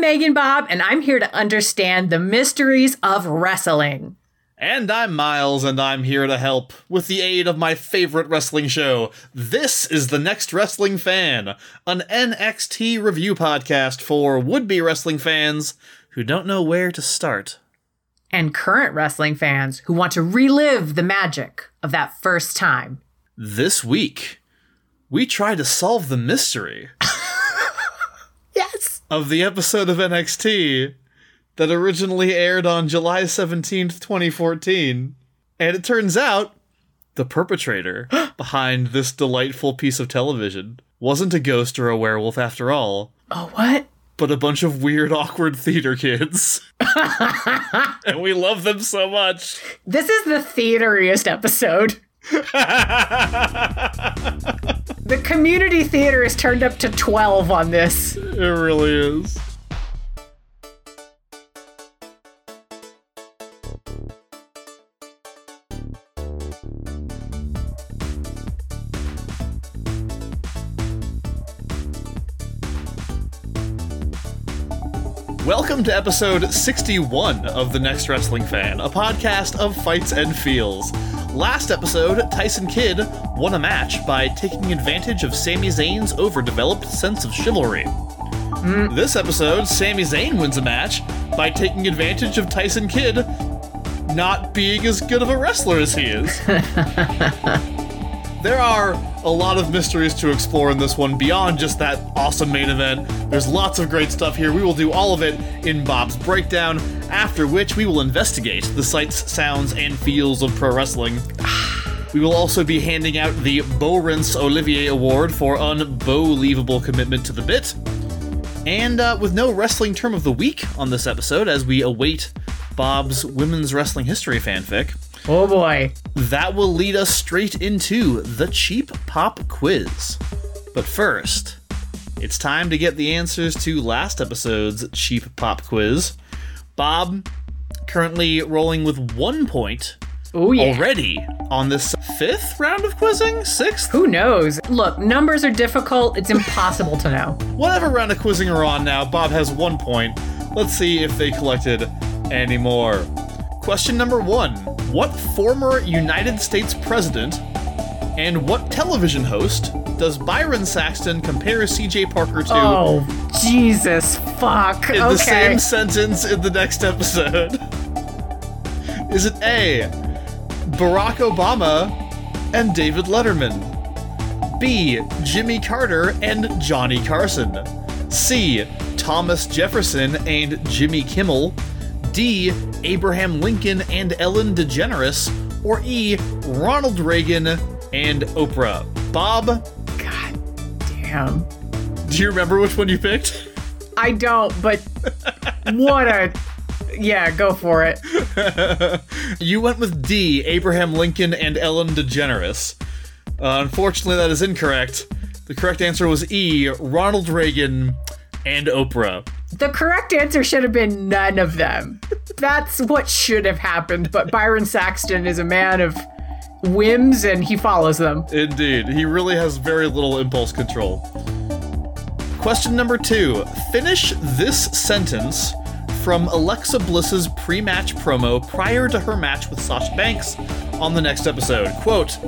I'm Megan Bob, and I'm here to understand the mysteries of wrestling. And I'm Miles, and I'm here to help with the aid of my favorite wrestling show. This is The Next Wrestling Fan, an NXT review podcast for would be wrestling fans who don't know where to start. And current wrestling fans who want to relive the magic of that first time. This week, we try to solve the mystery Yes. Of the episode of NXT that originally aired on July 17th, 2014. And it turns out the perpetrator behind this delightful piece of television wasn't a ghost or a werewolf after all, Oh, what? but a bunch of weird, awkward theater kids. and we love them so much. This is the theateriest episode. the community theater is turned up to 12 on this. It really is. Welcome to episode 61 of The Next Wrestling Fan, a podcast of fights and feels. Last episode, Tyson Kidd won a match by taking advantage of Sami Zayn's overdeveloped sense of chivalry. Mm. This episode, Sami Zayn wins a match by taking advantage of Tyson Kidd not being as good of a wrestler as he is. there are a lot of mysteries to explore in this one beyond just that awesome main event. There's lots of great stuff here. We will do all of it in Bob's breakdown, after which we will investigate the sights, sounds, and feels of pro wrestling. We will also be handing out the Bo-Rince Olivier Award for unbelievable commitment to the bit. And uh, with no wrestling term of the week on this episode, as we await Bob's women's wrestling history fanfic, Oh boy. that will lead us straight into the Cheap Pop Quiz. But first, it's time to get the answers to last episode's Cheap Pop Quiz. Bob, currently rolling with one point Oh yeah. already on this fifth round of quizzing? Sixth? Who knows? Look, numbers are difficult. It's impossible to know. Whatever round of quizzing we're on now, Bob has one point. Let's see if they collected any more. Question number one What former United States president and what television host does Byron Saxton compare CJ Parker to Oh, Jesus fuck. in okay. the same sentence in the next episode? Is it A. Barack Obama and David Letterman? B. Jimmy Carter and Johnny Carson? C. Thomas Jefferson and Jimmy Kimmel? D. Abraham Lincoln and Ellen DeGeneres? Or E. Ronald Reagan and Oprah? Bob, God damn. do you remember which one you picked? I don't, but what a. Yeah, go for it. You went with D, Abraham Lincoln and Ellen DeGeneres. Uh, unfortunately, that is incorrect. The correct answer was E, Ronald Reagan and Oprah. The correct answer should have been none of them. That's what should have happened, but Byron Saxton is a man of whims and he follows them. Indeed, he really has very little impulse control. Question number two Finish this sentence from Alexa Bliss's pre match promo prior to her match with Sasha Banks on the next episode. Quote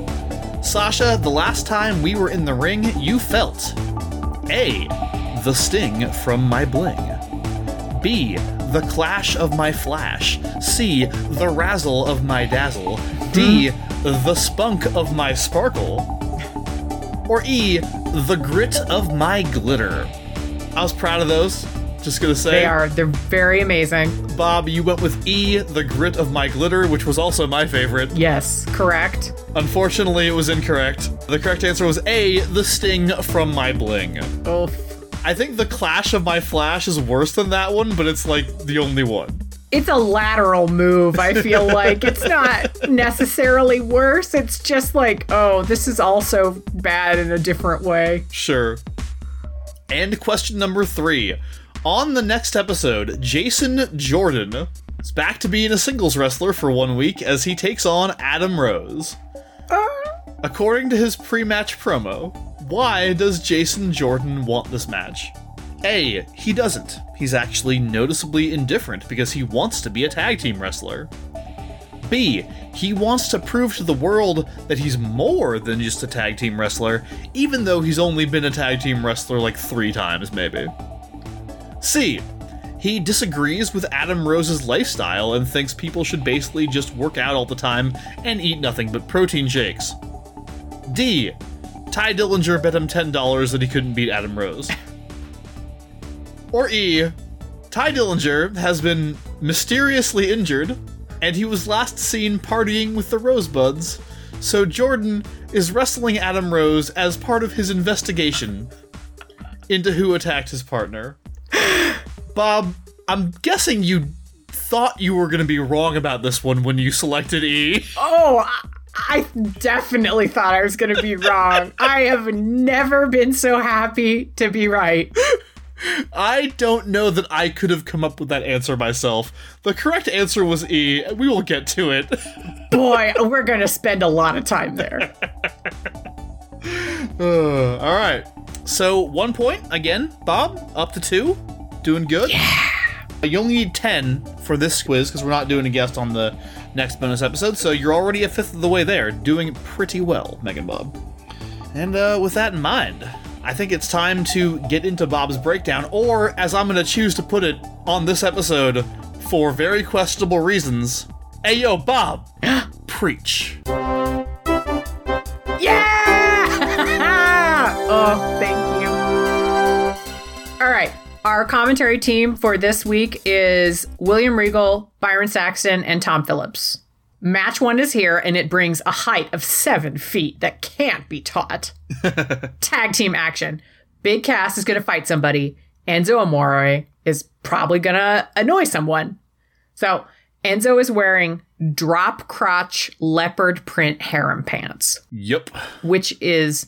Sasha, the last time we were in the ring, you felt A. The sting from my bling. B. The clash of my flash. C. The razzle of my dazzle. D. The spunk of my sparkle. Or E. The grit of my glitter. I was proud of those. Just gonna say. They are, they're very amazing. Bob, you went with E. The grit of my glitter, which was also my favorite. Yes, correct. Unfortunately, it was incorrect. The correct answer was A. The sting from my bling. Oh, I think the clash of my flash is worse than that one, but it's like the only one. it's a lateral move, I feel like. It's not necessarily worse. It's just like, oh, this is also bad in a different way. Sure. And question number three. On the next episode, Jason Jordan is back to being a singles wrestler for one week as he takes on Adam Rose. Uh. According to his pre match promo, why does Jason Jordan want this match? A. He doesn't. He's actually noticeably indifferent because he wants to be a tag team wrestler. B. He wants to prove to the world that he's more than just a tag team wrestler, even though he's only been a tag team wrestler like three times, maybe. C. He disagrees with Adam Rose's lifestyle and thinks people should basically just work out all the time and eat nothing but protein shakes. D. Tye Dillinger bet him $10 that he couldn't beat Adam Rose. or E. Tye Dillinger has been mysteriously injured, and he was last seen partying with the Rosebuds, so Jordan is wrestling Adam Rose as part of his investigation into who attacked his partner. Bob, I'm guessing you thought you were going to be wrong about this one when you selected E. Oh, I- I definitely thought I was going to be wrong. I have never been so happy to be right. I don't know that I could have come up with that answer myself. The correct answer was E. We will get to it. Boy, we're going to spend a lot of time there. Uh, all right. So one point again, Bob. Up to two. Doing good. Yeah. You only need ten for this quiz because we're not doing a guest on the next bonus episode. So you're already a fifth of the way there, doing pretty well, Megan Bob. And uh, with that in mind, I think it's time to get into Bob's breakdown, or as I'm going to choose to put it on this episode, for very questionable reasons. Hey yo, Bob, preach. Yeah! oh, Our commentary team for this week is William Regal, Byron Saxton, and Tom Phillips. Match one is here, and it brings a height of seven feet that can't be taught. Tag team action. Big Cass is going to fight somebody. Enzo Amore is probably going to annoy someone. So Enzo is wearing drop crotch leopard print harem pants Yep. which is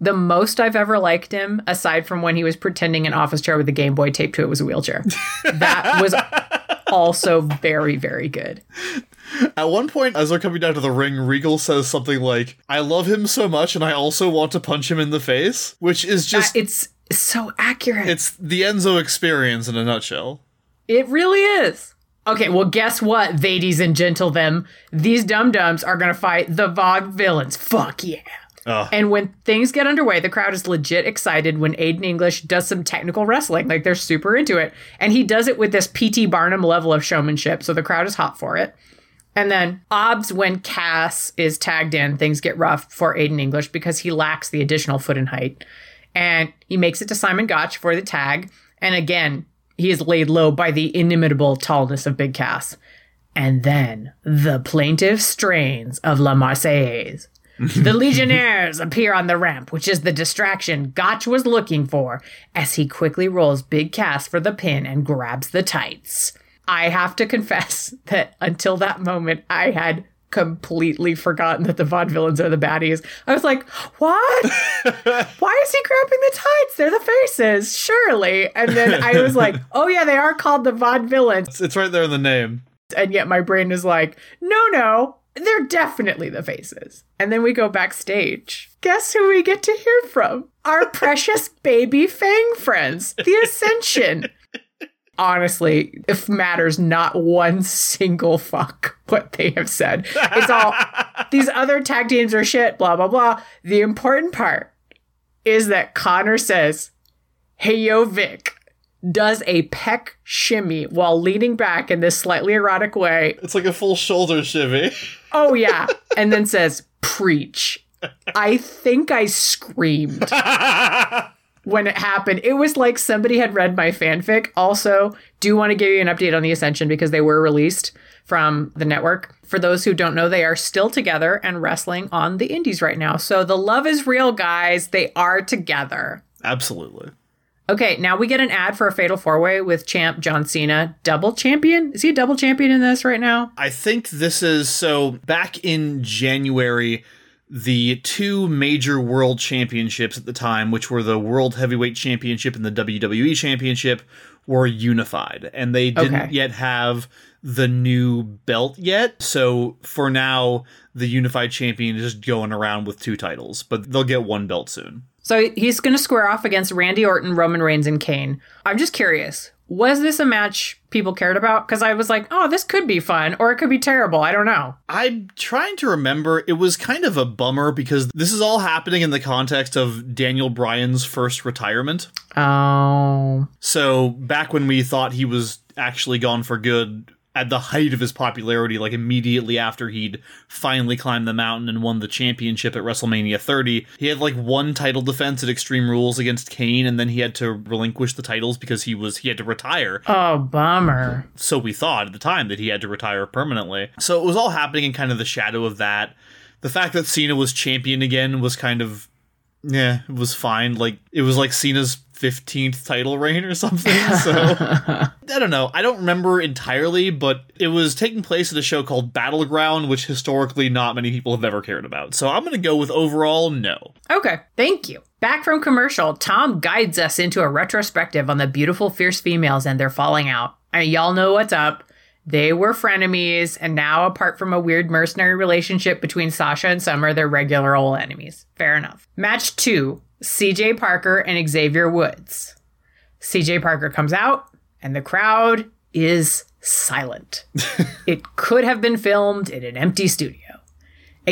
the most I've ever liked him, aside from when he was pretending an office chair with a Game Boy taped to it was a wheelchair. that was also very, very good. At one point, as they're coming down to the ring, Regal says something like, I love him so much and I also want to punch him in the face, which is just, Uh, it's so accurate. it's the Enzo experience in a nutshell. it really is. Okay, well, guess what, ladies and gentle them? These dum dums are gonna fight the Vaudevillains. Fuck yeah. And when things get underway, the crowd is legit excited when Aiden English does some technical wrestling. Like they're super into it. And he does it with this P.T. Barnum level of showmanship. So the crowd is hot for it. And then obs when Cass is tagged in, things get rough for Aiden English because he lacks the additional foot in height. And he makes it to Simon Gotch for the tag. And again, he is laid low by the inimitable tallness of Big Cass. And then the plaintive strains of La Marseillaise. The Legionnaires appear on the ramp, which is the distraction Gotch was looking for, as he quickly rolls Big Cass for the pin and grabs the tights. I have to confess that until that moment, I had completely forgotten that the vaudevillains are the baddies. I was like, what? Why is he grabbing the tights? They're the faces, surely. And then I was like, oh yeah, they are called the vaudevillains. It's, it's right there in the name. And yet my brain is like, no, no, they're definitely the faces. And then we go backstage. Guess who we get to hear from? Our precious baby Fang friends, the Ascension. Honestly, it matters not one single fuck what they have said. It's all these other tag teams are shit, blah, blah, blah. The important part is that Konnor says, Hey, yo, Vic, does a peck shimmy while leaning back in this slightly erotic way. It's like a full shoulder shivvy. Oh, yeah. and then says, Preach. I think I screamed when it happened. It was like somebody had read my fanfic. Also, do want to give you an update on the Ascension because they were released from the network. For those who don't know, they are still together and wrestling on the indies right now. So the love is real, guys. They are together. Absolutely. Okay, now we get an ad for a fatal four way with champ John Cena, double champion. Is he a double champion in this right now? I think this is so back in January, the two major world championships at the time, which were the World Heavyweight Championship and the WWE Championship, were unified. And they didn't Okay. yet have the new belt yet. So for now, the unified champion is just going around with two titles, but they'll get one belt soon. So he's going to square off against Randy Orton, Roman Reigns, and Kane. I'm just curious. Was this a match people cared about? Because I was like, oh, this could be fun, or it could be terrible. I don't know. I'm trying to remember. It was kind of a bummer because this is all happening in the context of Daniel Bryan's first retirement. Oh. So back when we thought he was actually gone for good at the height of his popularity, like immediately after he'd finally climbed the mountain and won the championship at WrestleMania 30, he had like one title defense at Extreme Rules against Kane, and then he had to relinquish the titles because he was he had to retire. Oh, bummer. So we thought at the time that he had to retire permanently. So it was all happening in kind of the shadow of that. The fact that Cena was champion again was kind of yeah, it was fine. Like it was like Cena's 15th title reign or something. So I don't know. I don't remember entirely, but it was taking place at a show called Battleground, which historically not many people have ever cared about. So I'm going to go with overall no. Okay, thank you. Back from commercial, Tom guides us into a retrospective on the beautiful, fierce females and their falling out. And y'all know what's up. They were frenemies, and now, apart from a weird mercenary relationship between Sasha and Summer, they're regular old enemies. Fair enough. Match two CJ Parker and Xavier Woods. CJ Parker comes out, and the crowd is silent. it could have been filmed in an empty studio.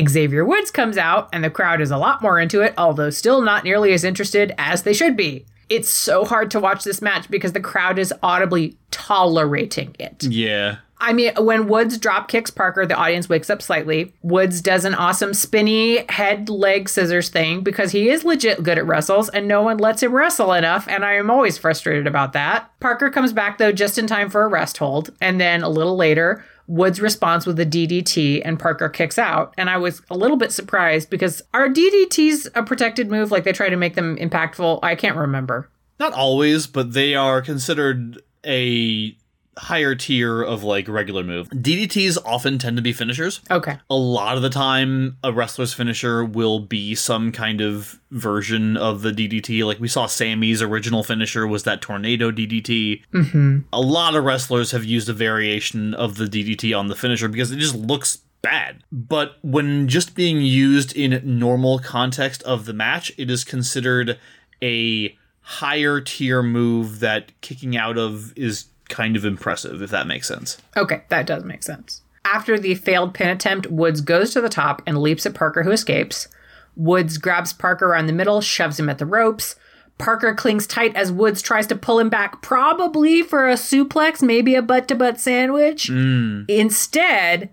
Xavier Woods comes out, and the crowd is a lot more into it, although still not nearly as interested as they should be. It's so hard to watch this match because the crowd is audibly tolerating it. Yeah. I mean, when Woods drop kicks Parker, the audience wakes up slightly. Woods does an awesome spinny head leg scissors thing because he is legit good at wrestles and no one lets him wrestle enough, and I am always frustrated about that. Parker comes back though just in time for a rest hold, and then a little later, Woods responds with a DDT and Parker kicks out. And I was a little bit surprised because are DDTs a protected move? Like they try to make them impactful? I can't remember. Not always, but they are considered a higher tier of like regular move. DDTs often tend to be finishers. Okay. A lot of the time, a wrestler's finisher will be some kind of version of the DDT. Like we saw Sami's original finisher was that tornado DDT. Mm-hmm. A lot of wrestlers have used a variation of the DDT on the finisher because it just looks bad. But when just being used in normal context of the match, it is considered a higher tier move that kicking out of is kind of impressive, if that makes sense. Okay, that does make sense. After the failed pin attempt, Woods goes to the top and leaps at Parker, who escapes. Woods grabs Parker around the middle, shoves him at the ropes. Parker clings tight as Woods tries to pull him back, probably for a suplex, maybe a butt to butt sandwich. Mm. Instead,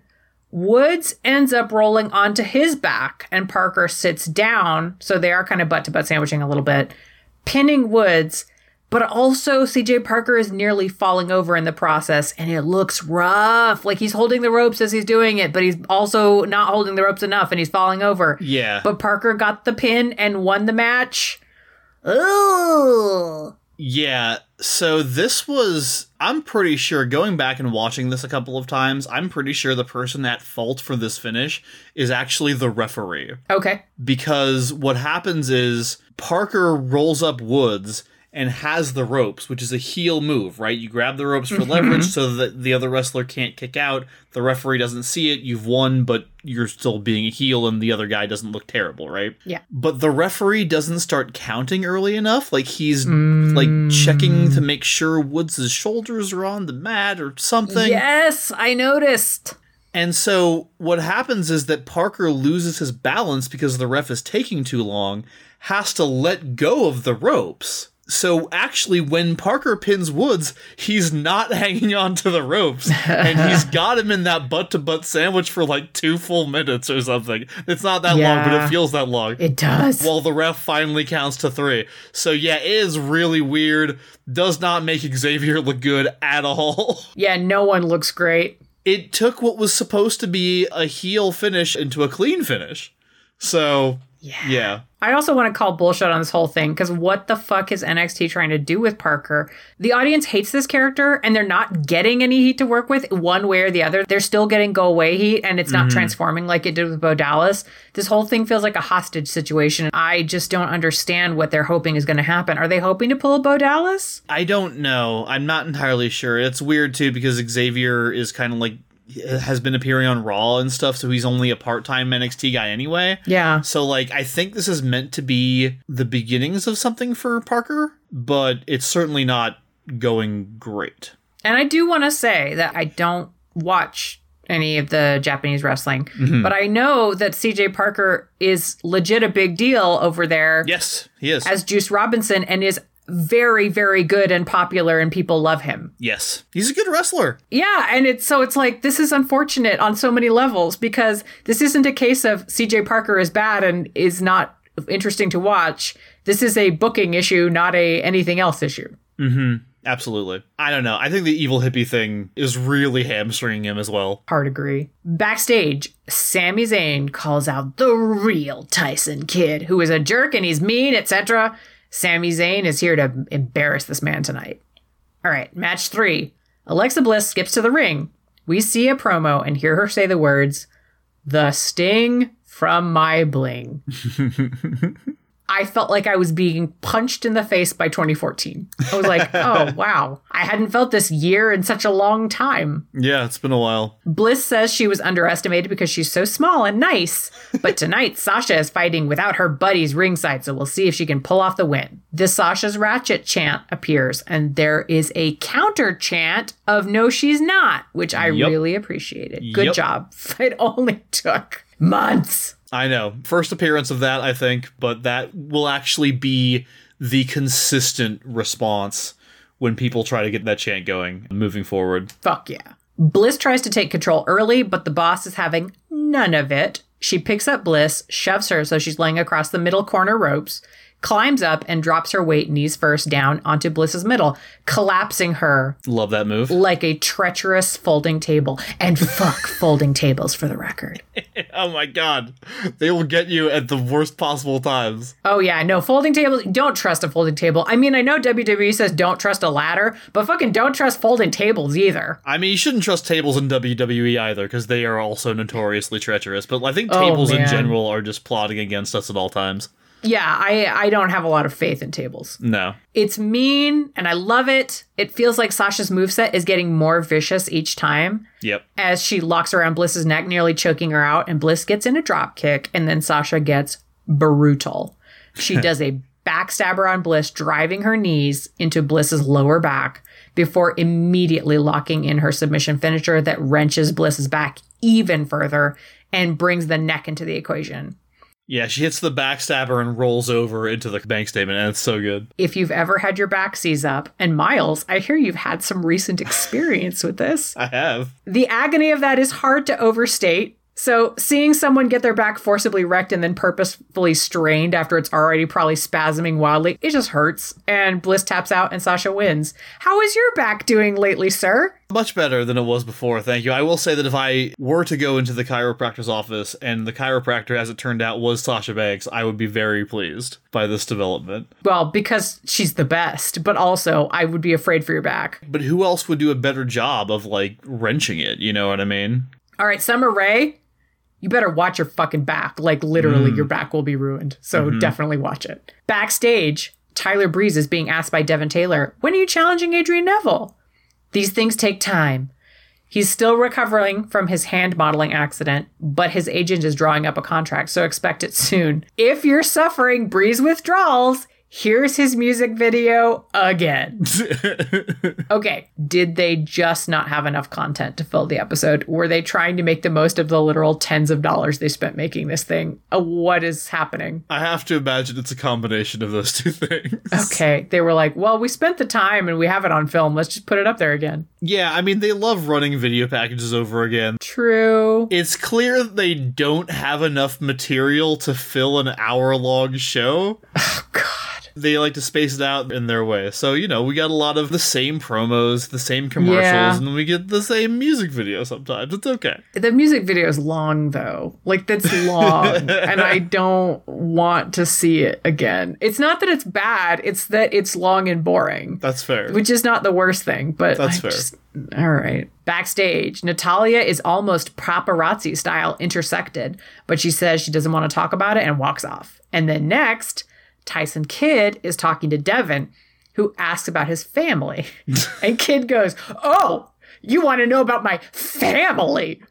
Woods ends up rolling onto his back, and Parker sits down. So they are kind of butt to butt sandwiching a little bit, pinning Woods but also CJ Parker is nearly falling over in the process and it looks rough. Like he's holding the ropes as he's doing it, but he's also not holding the ropes enough and he's falling over. Yeah. But Parker got the pin and won the match. Ooh. Yeah, so this was I'm pretty sure going back and watching this a couple of times, I'm pretty sure the person at fault for this finish is actually the referee. Okay. Because what happens is Parker rolls up Woods and has the ropes, which is a heel move, right? You grab the ropes for Mm-hmm. leverage so that the other wrestler can't kick out. The referee doesn't see it. You've won, but you're still being a heel and the other guy doesn't look terrible, right? Yeah. But the referee doesn't start counting early enough. Like he's Mm. like checking to make sure Woods' shoulders are on the mat or something. Yes, I noticed. And so what happens is that Parker loses his balance because the ref is taking too long, has to let go of the ropes. So actually, when Parker pins Woods, he's not hanging on to the ropes, and he's got him in that butt to butt sandwich for like two full minutes or something. It's not that long, but it feels that long. It does. While the ref finally counts to three. So yeah, it is really weird. Does not make Xavier look good at all. yeah, no one looks great. it took what was supposed to be a heel finish into a clean finish. So, Yeah. yeah. I also want to call bullshit on this whole thing because what the fuck is NXT trying to do with Parker? The audience hates this character and they're not getting any heat to work with one way or the other. They're still getting go away heat and it's not mm-hmm. transforming like it did with Bo Dallas. This whole thing feels like a hostage situation. I just don't understand what they're hoping is going to happen. Are they hoping to pull a Bo Dallas? I don't know. I'm not entirely sure. It's weird too because Xavier is kind of like has been appearing on Raw and stuff, so he's only a part time NXT guy anyway. Yeah. So, like, I think this is meant to be the beginnings of something for Parker, but it's certainly not going great. And I do want to say that I don't watch any of the Japanese wrestling, Mm-hmm. but I know that CJ Parker is legit a big deal over there Yes, he is. as Juice Robinson and is very, very good and popular, and people love him. yes, he's a good wrestler. Yeah, and it's so it's like this is unfortunate on so many levels because this isn't a case of CJ Parker is bad and is not interesting to watch. This is a booking issue, not a anything else issue. Mm-hmm. Absolutely. I don't know. I think the evil hippie thing is really hamstringing him as well. Hard agree. Backstage, Sami Zayn calls out the real Tyson Kidd, who is a jerk and he's mean, etc. Sami Zayn is here to embarrass this man tonight. All right, match three. Alexa Bliss skips to the ring. We see a promo and hear her say the words, The sting from my bling. I felt like I was being punched in the face by 2014. I was like, oh, wow. I hadn't felt this year in such a long time. Yeah, it's been a while. Bliss says she was underestimated because she's so small and nice. But tonight, Sasha is fighting without her buddies ringside, so we'll see if she can pull off the win. The Sasha's Ratchet chant appears, and there is a counter chant of No, she's not, which I Yep. really appreciated. Good Yep. job. It only took months. I know. First appearance of that, I think, but that will actually be the consistent response when people try to get that chant going moving forward. Fuck yeah. Bliss tries to take control early, but the boss is having none of it. She picks up Bliss, shoves her so she's laying across the middle corner ropes, climbs up and drops her weight knees first down onto Bliss's middle, collapsing her Love that move. like a treacherous folding table. And fuck folding tables for the record. Oh my god. They will get you at the worst possible times. Oh yeah, no folding tables. Don't trust a folding table. I mean, I know WWE says don't trust a ladder, but fucking don't trust folding tables either. I mean, you shouldn't trust tables in WWE either because they are also notoriously treacherous. But I think Oh, tables in general are just plotting against us at all times. Yeah, I I don't have a lot of faith in tables. No. It's mean and I love it. It feels like Sasha's moveset is getting more vicious each time Yep. as she locks around Bliss's neck, nearly choking her out, and Bliss gets in a drop kick, and then Sasha gets brutal. She does a backstabber on Bliss, driving her knees into Bliss's lower back before immediately locking in her submission finisher that wrenches Bliss's back even further and brings the neck into the equation. Yeah, she hits the backstabber and rolls over into the bank statement, and it's so good. if you've ever had your back seize up, and Miles, I hear you've had some recent experience with this. I have. The agony of that is hard to overstate. So, seeing someone get their back forcibly wrecked and then purposefully strained after it's already probably spasming wildly, it just hurts. And Bliss taps out and Sasha wins. How is your back doing lately, sir? Much better than it was before, thank you. I will say that if I were to go into the chiropractor's office and the chiropractor, as it turned out, was Sasha Banks, I would be very pleased by this development. Well, because she's the best, but also I would be afraid for your back. But who else would do a better job of, like, wrenching it? You know what I mean? All right, Summer Rae, you better watch your fucking back. Like, literally, hmm. your back will be ruined. So, mm-hmm. definitely watch it. Backstage, Tyler Breeze is being asked by Devin Taylor, When are you challenging Adrian Neville? These things take time. He's still recovering from his hand modeling accident, but his agent is drawing up a contract, so expect it soon. If you're suffering Breeze withdrawals, here's his music video again. Okay, did they just not have enough content to fill the episode? Were they trying to make the most of the literal tens of dollars they spent making this thing? Uh, what is happening? I have to imagine it's a combination of those two things. Okay, they were like, well, we spent the time and we have it on film. Let's just put it up there again. Yeah, I mean, they love running video packages over again. True. It's clear that they don't have enough material to fill an hour long show. Oh, God. They like to space it out in their way. So, you know, we got a lot of the same promos, the same commercials, Yeah. and we get the same music video sometimes. It's okay. The music video is long, though. Like, that's long. and I don't want to see it again. It's not that it's bad, it's that it's long and boring. That's fair. which is not the worst thing, but That's I fair. just- all right. Backstage, Natalya is almost paparazzi style intersected, but she says she doesn't want to talk about it and walks off. And then next, Tyson Kidd is talking to Devin, who asks about his family. and Kidd goes, "Oh, You want to know about my family?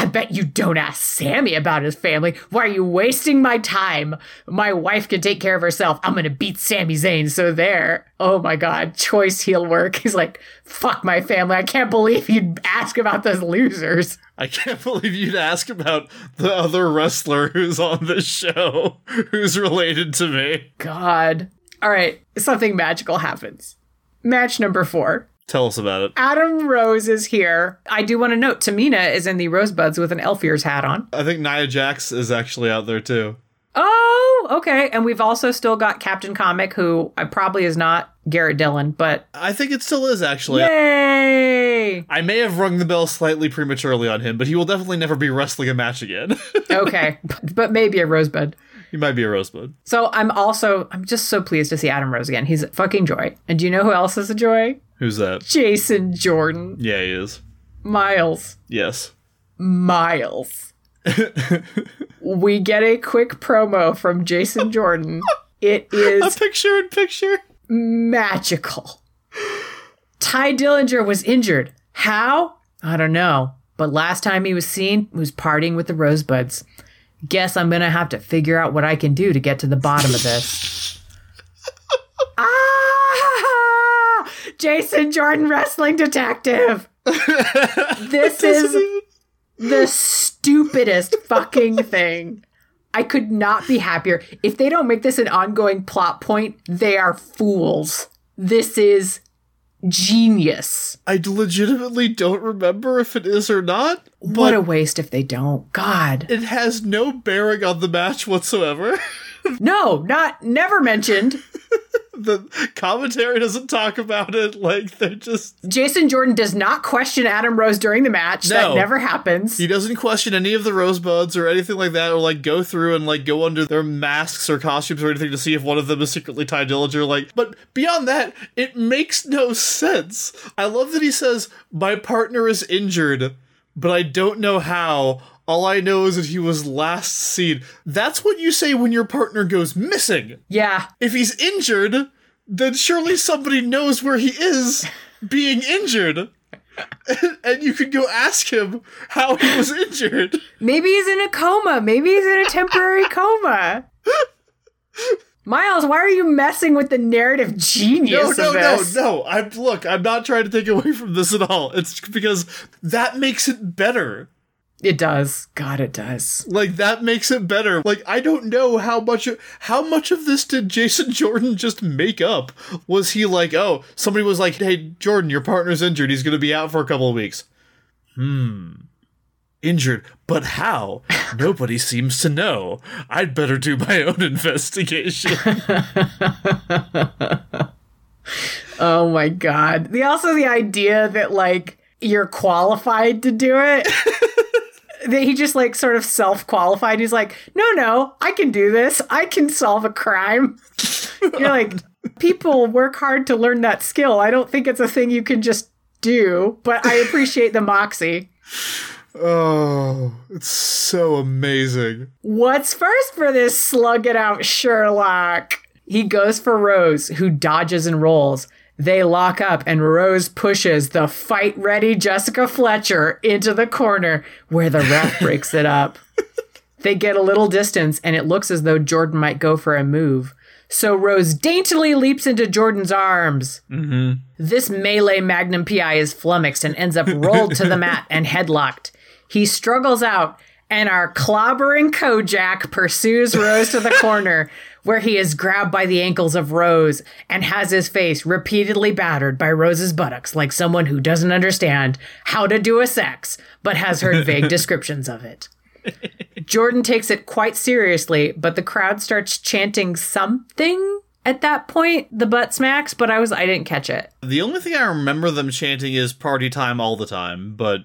I bet you don't ask Sami about his family. Why are you wasting my time? My wife can take care of herself. I'm gonna beat Sami Zayn, so there. Oh my god, choice heel work. He's like, fuck my family. I can't believe you'd ask about those losers. I can't believe you'd ask about the other wrestler who's on this show who's related to me. God. All right, something magical happens. Match number four. Tell us about it. Adam Rose is here. I do want to note Tamina is in the Rosebuds with an elf ears hat on. I think Nia Jax is actually out there too. Oh, okay. And we've also still got Captain Comic, who I probably is not Garrett Dylan, but I think it still is actually. yay! I may have rung the bell slightly prematurely on him, but he will definitely never be wrestling a match again. okay, but, but maybe a Rosebud. he might be a rosebud. So I'm also I'm just so pleased to see Adam Rose again. He's a fucking joy. And do you know who else is a joy? Who's that? Jason Jordan. Yeah, he is. Miles. Yes. Miles. we get a quick promo from Jason Jordan. It is A picture in picture. magical. Tye Dillinger was injured. How? I don't know. But last time he was seen, he was partying with the Rosebuds. Guess I'm gonna have to figure out what I can do to get to the bottom of this. ah! Jason Jordan, wrestling detective. this is the stupidest fucking thing. I could not be happier. If they don't make this an ongoing plot point, they are fools. This is genius. I legitimately don't remember if it is or not, What a waste if they don't. God. it has no bearing on the match whatsoever. No, not never mentioned. the commentary doesn't talk about it. Like they're just Jason Jordan does not question Adam Rose during the match. That No. never happens. he doesn't question any of the rosebuds or anything like that, or like go through and like go under their masks or costumes or anything to see if one of them is secretly Tye Dillinger. Like, but beyond that, it makes no sense. I love that he says, "My partner is injured, but I don't know how." All I know is that he was last seen. That's what you say when your partner goes missing. yeah. If he's injured, then surely somebody knows where he is being injured. and you could go ask him how he was injured. Maybe he's in a coma. Maybe he's in a temporary coma. Miles, why are you messing with the narrative genius no, of no, this? no. I'm look, I'm not trying to take away from this at all. It's because that makes it better. It does. God, it does. Like that makes it better. Like I don't know how much how much of this did Jason Jordan just make up? Was he like, "Oh, somebody was like, "Hey, Jordan, your partner's injured. He's going to be out for a couple of weeks." Hmm. Injured, but how? Nobody seems to know. I'd better do my own investigation. Oh my god. The also the idea that like you're qualified to do it. That he just like sort of self-qualified. He's like, "No, no, I can do this. I can solve a crime." You're like, "People work hard to learn that skill. I don't think it's a thing you can just do, but I appreciate the moxie." oh, it's so amazing. What's first for this slug it out Sherlock? He goes for Rose, who dodges and rolls. They lock up, and Rose pushes the fight ready Jessica Fletcher into the corner where the ref breaks it up. They get a little distance, and it looks as though Jordan might go for a move. So Rose daintily leaps into Jordan's arms. Mm-hmm. This melee Magnum PI is flummoxed and ends up rolled to the mat and headlocked. He struggles out, and our clobbering Kojak pursues Rose to the corner, where he is grabbed by the ankles of Rose and has his face repeatedly battered by Rose's buttocks like someone who doesn't understand how to do a sex, but has heard vague descriptions of it. Jordan takes it quite seriously, but the crowd starts chanting something at that point, the butt smacks, but I was I didn't catch it. The only thing I remember them chanting is party time all the time, but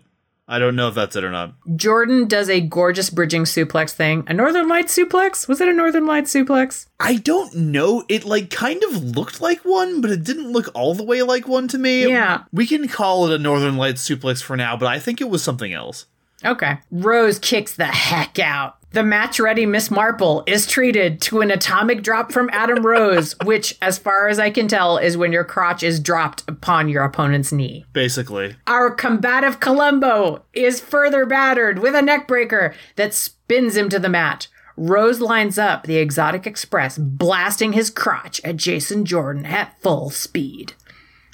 I don't know if that's it or not. Jordan does a gorgeous bridging suplex thing. A Northern Lights suplex? Was it a Northern Lights suplex? I don't know. It like kind of looked like one, but it didn't look all the way like one to me. Yeah. We can call it a Northern Lights suplex for now, but I think it was something else. Okay. Rose kicks the heck out. The match ready Miss Marple is treated to an atomic drop from Adam Rose, which, as far as I can tell, is when your crotch is dropped upon your opponent's knee. Basically. Our combative Columbo is further battered with a neckbreaker that spins him to the mat. Rose lines up the Exotic Express, blasting his crotch at Jason Jordan at full speed.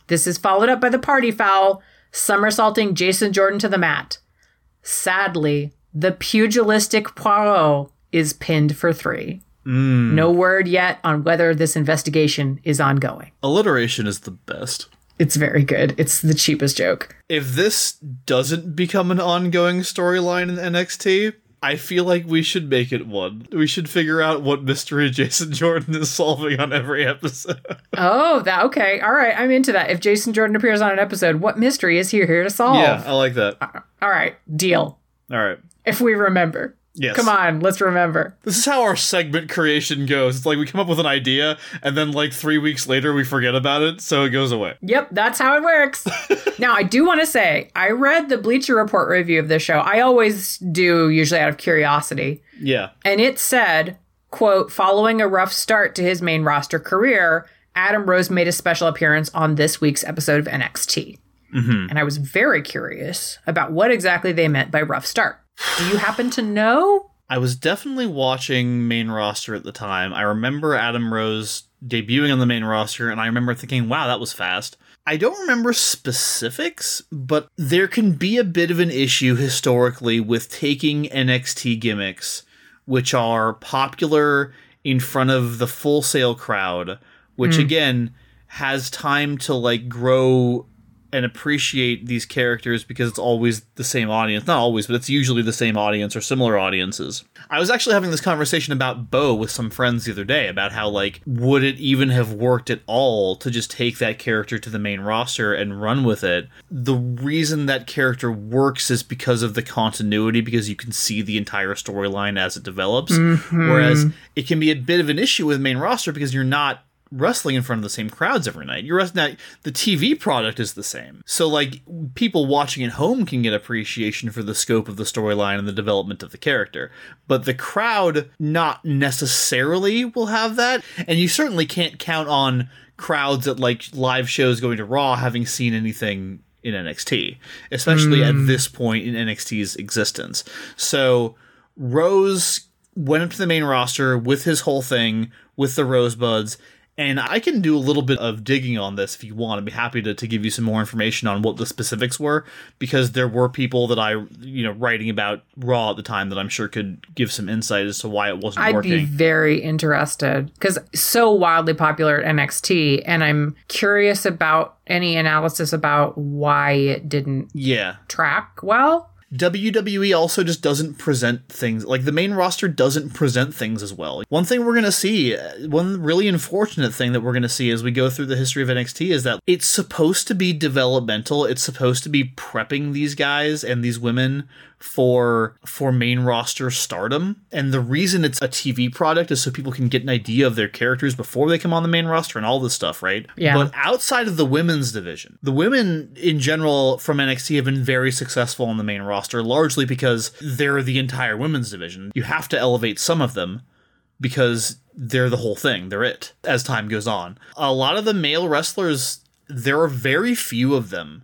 This is followed up by the party foul, somersaulting Jason Jordan to the mat. Sadly, the pugilistic Poirot is pinned for three. Hmm. No word yet on whether this investigation is ongoing. Alliteration is the best. It's very good. It's the cheapest joke. If this doesn't become an ongoing storyline in NXT, I feel like we should make it one. We should figure out what mystery Jason Jordan is solving on every episode. Oh, that okay. All right, I'm into that. If Jason Jordan appears on an episode, what mystery is he here to solve? yeah, I like that. All right, deal. All right. If we remember. Yes. Come on, let's remember. This is how our segment creation goes. It's like we come up with an idea and then like 3 weeks later we forget about it, so it goes away. Yep, that's how it works. now, I do want to say, I read the Bleacher Report review of this show. I always do, usually out of curiosity. Yeah. And it said, quote, following a rough start to his main roster career, Adam Rose made a special appearance on this week's episode of NXT. Mm-hmm. And I was very curious about what exactly they meant by rough start. Do you happen to know? I was definitely watching main roster at the time. I remember Adam Rose debuting on the main roster, and I remember thinking, wow, that was fast. I don't remember specifics, but there can be a bit of an issue historically with taking NXT gimmicks, which are popular in front of the Full Sail crowd, which hmm. again has time to like grow and appreciate these characters because it's always the same audience. Not always, but it's usually the same audience or similar audiences. I was actually having this conversation about Bo with some friends the other day about how, like, would it even have worked at all to just take that character to the main roster and run with it? The reason that character works is because of the continuity, because you can see the entire storyline as it develops. Mm-hmm. Whereas it can be a bit of an issue with main roster because you're not wrestling in front of the same crowds every night. You're wrestling the TV product is the same. So like people watching at home can get appreciation for the scope of the storyline and the development of the character. But the crowd not necessarily will have that. And you certainly can't count on crowds at like live shows going to Raw having seen anything in NXT, especially at hmm. this point in NXT's existence. So Rose went up to the main roster with his whole thing with the Rosebuds. And I can do a little bit of digging on this if you want. I'd be happy to, to give you some more information on what the specifics were, because there were people that I, you know, writing about Raw at the time that I'm sure could give some insight as to why it wasn't I'd working. be very interested because so wildly popular at NXT, and I'm curious about any analysis about why it didn't yeah. track well. WWE also just doesn't present things like the main roster doesn't present things as well. One thing we're going to see, uh, one really unfortunate thing that we're going to see as we go through the history of NXT is that it's supposed to be developmental. It's supposed to be prepping these guys and these women for for main roster stardom. And the reason it's a TV product is so people can get an idea of their characters before they come on the main roster and all this stuff, right? Yeah. But outside of the women's division, the women in general from NXT have been very successful on the main roster, largely because they're the entire women's division. You have to elevate some of them because they're the whole thing. They're it as time goes on. A lot of the male wrestlers, there are very few of them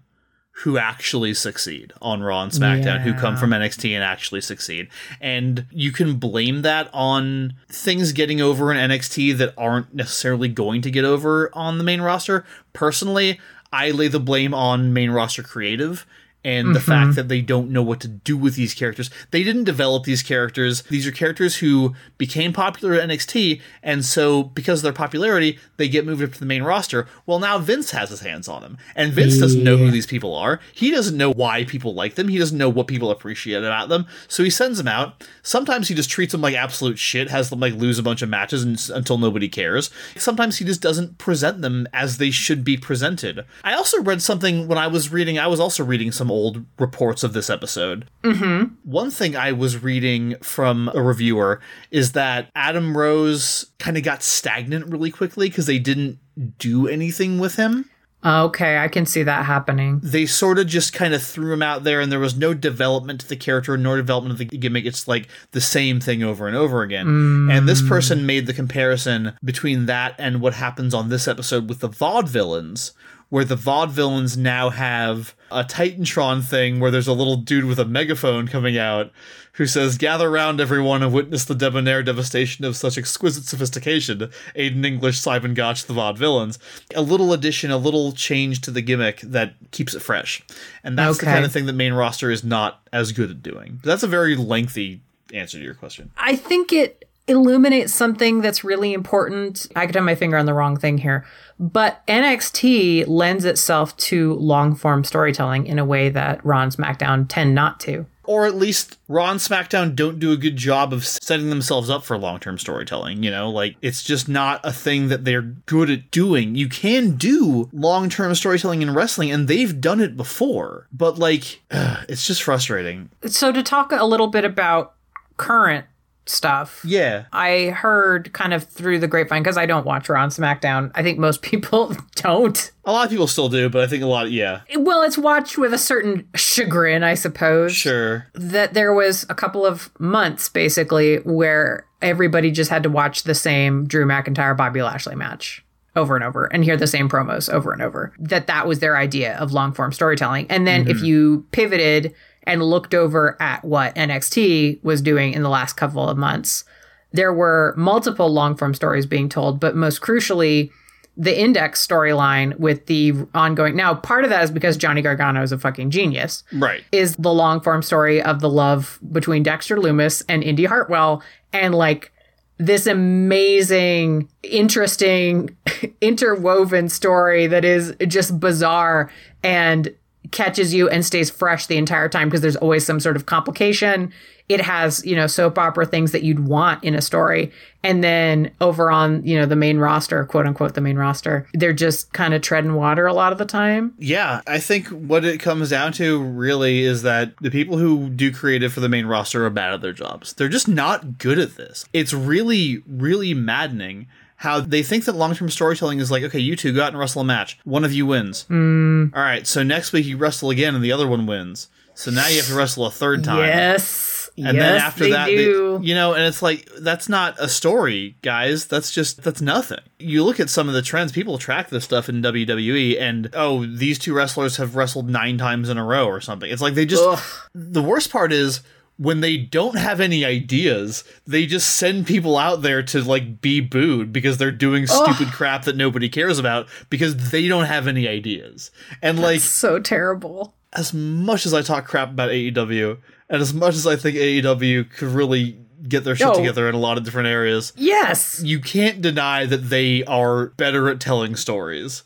who actually succeed on Raw and SmackDown, who come from NXT and actually succeed. And you can blame that on things getting over in NXT that aren't necessarily going to get over on the main roster. Personally, I lay the blame on main roster creative and the mm-hmm. fact that they don't know what to do with these characters. They didn't develop these characters. These are characters who became popular at NXT, and so because of their popularity, they get moved up to the main roster. Well, now Vince has his hands on them, and Vince doesn't know who these people are. He doesn't know why people like them. He doesn't know what people appreciate about them. So he sends them out. Sometimes he just treats them like absolute shit, has them like lose a bunch of matches and, until nobody cares. Sometimes he just doesn't present them as they should be presented. I also read something when I was reading. I was also reading some old reports of this episode. Mm-hmm. One thing I was reading from a reviewer is that Adam Rose kind of got stagnant really quickly because they didn't do anything with him. Okay, I can see that happening. They sort of just kind of threw him out there, and there was no development to the character nor development of the gimmick. It's like the same thing over and over again. And this person made the comparison between that and what happens on this episode with the vaudevillains, where the vaudevillains now have a Titantron thing where there's a little dude with a megaphone coming out who says, Gather round everyone and witness the debonair devastation of such exquisite sophistication. Aiden English, Simon Gotch, the vaudevillains. A little addition, a little change to the gimmick that keeps it fresh. And that's the kind of thing that main roster is not as good at doing. That's a very lengthy answer to your question. I think it illuminates something that's really important. I could have my finger on the wrong thing here, but NXT lends itself to long form storytelling in a way that Raw and SmackDown tend not to. or at least Raw and SmackDown don't do a good job of setting themselves up for long term storytelling. You know, like it's just not a thing that they're good at doing. You can do long term storytelling in wrestling, and they've done it before, but like, it's just frustrating. So, to talk a little bit about current stuff. Yeah. I heard kind of through the grapevine because I don't watch Raw and SmackDown. I think most people don't. A lot of people still do, but I think a lot, yeah. Well, it's watched with a certain chagrin, I suppose. Sure. that there was a couple of months basically where everybody just had to watch the same Drew McIntyre Bobby Lashley match over and over and hear the same promos over and over. That that was their idea of long form storytelling. And then if mm-hmm. you pivoted and looked over at what NXT was doing in the last couple of months, there were multiple long form stories being told, but most crucially, the index storyline with the ongoing. Now, part of that is because Johnny Gargano is a fucking genius Right. is the long form story of the love between Dexter Lumis and Indi Hartwell and like this amazing, interesting, interwoven story that is just bizarre and catches you and stays fresh the entire time because there's always some sort of complication. It has, you know, soap opera things that you'd want in a story. And then over on, you know, the main roster, quote unquote, the main roster, they're just kind of treading water a lot of the time. Yeah, I think what it comes down to really is that the people who do creative for the main roster are bad at their jobs. They're just not good at this. It's really, really maddening how they think that long term storytelling is like, okay, you two go out and wrestle a match. One of you wins. Hmm. All right, so next week you wrestle again and the other one wins. So now you have to wrestle a third time. Yes. And yes, then after they that, they- you know, and it's like that's not a story, guys. That's just that's nothing. You look at some of the trends. People track this stuff in WWE, and oh, these two wrestlers have wrestled nine times in a row or something. It's like they just. Ugh. The worst part is when they don't have any ideas, they just send people out there to like be booed because they're doing stupid crap that nobody cares about because they don't have any ideas. And like so terrible. as much as I talk crap about AEW, and as much as I think AEW could really get their shit together in a lot of different areas, Yes. you can't deny that they are better at telling stories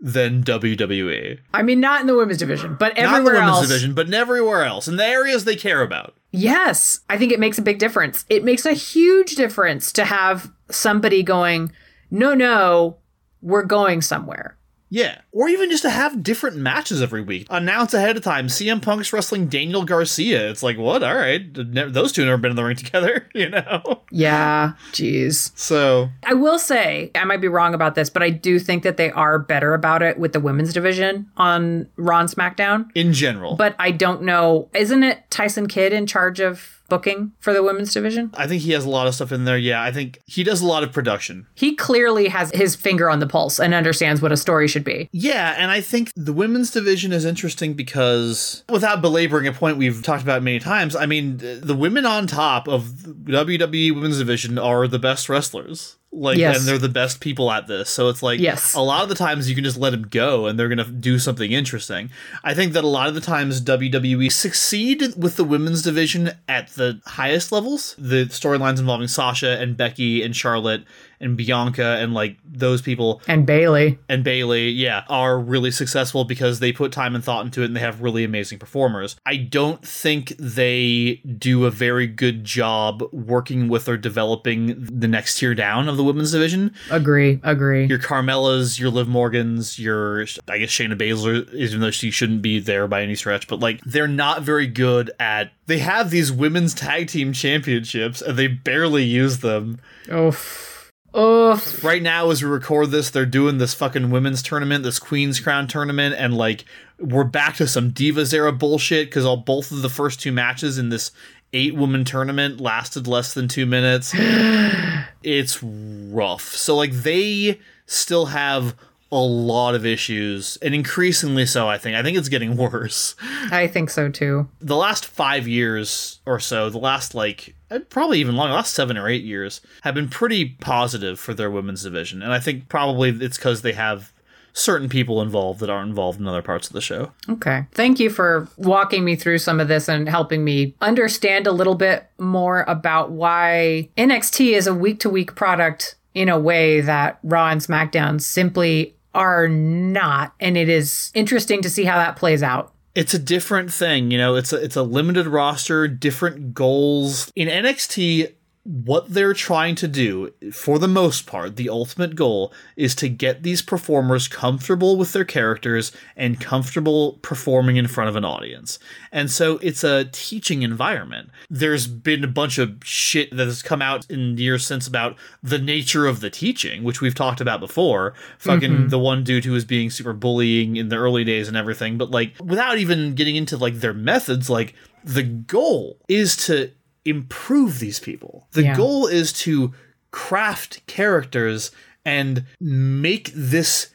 than WWE. I mean, not in the women's division, but everywhere Not in the women's else. division, but everywhere else, in the areas they care about. Yes. I think it makes a big difference. It makes a huge difference to have somebody going, no, no, we're going somewhere. Yeah. Or even just to have different matches every week. Announce ahead of time. CM Punk's wrestling Daniel Garcia. It's like, what? All right. Those two never been in the ring together, you know? Yeah. Jeez. So, I will say, I might be wrong about this, but I do think that they are better about it with the women's division on Raw and SmackDown. in general. But I don't know. Isn't it Tyson Kidd in charge of booking for the women's division? I think he has a lot of stuff in there. Yeah, I think he does a lot of production. He clearly has his finger on the pulse and understands what a story should be. Yeah, and I think the women's division is interesting because, without belaboring a point we've talked about many times, I mean, the women on top of WWE women's division are the best wrestlers. Like, Yes. and they're the best people at this. So it's like, Yes. a lot of the times you can just let them go and they're going to do something interesting. I think that a lot of the times WWE succeed with the women's division at the highest levels. The storylines involving Sasha and Becky and Charlotte and Bianca and like those people And Bayley. and Bayley, yeah, are really successful because they put time and thought into it and they have really amazing performers. I don't think they do a very good job working with or developing the next tier down of the women's division. Agree. Agree. Your Carmellas, your Liv Morgans, your I guess Shayna Baszler, even though she shouldn't be there by any stretch, but like they're not very good at. They have these women's tag team championships and they barely use them. oh. Oof. right now as we record this they're doing this fucking women's tournament this queen's crown tournament and like we're back to some divas era bullshit because all both of the first two matches in this eight woman tournament lasted less than two minutes it's rough so like they still have a lot of issues and increasingly so i think i think it's getting worse I think so too. the last five years or so, the last like uh, probably even longer, last seven or eight years have been pretty positive for their women's division, and I think probably it's because they have certain people involved that aren't involved in other parts of the show. Okay. Thank you for walking me through some of this and helping me understand a little bit more about why NXT is a week to week product in a way that Raw and SmackDown simply are not. And it is interesting to see how that plays out. It's a different thing, you know. It's a it's a limited roster, different goals in NXT. What they're trying to do, for the most part, the ultimate goal is to get these performers comfortable with their characters and comfortable performing in front of an audience. And so it's a teaching environment. There's been a bunch of shit that has come out in years since about the nature of the teaching, which we've talked about before. Fucking mm-hmm. the one dude who was being super bullying in the early days and everything. But like, without even getting into like their methods, like the goal is to improve these people. The Yeah. goal is to craft characters and make this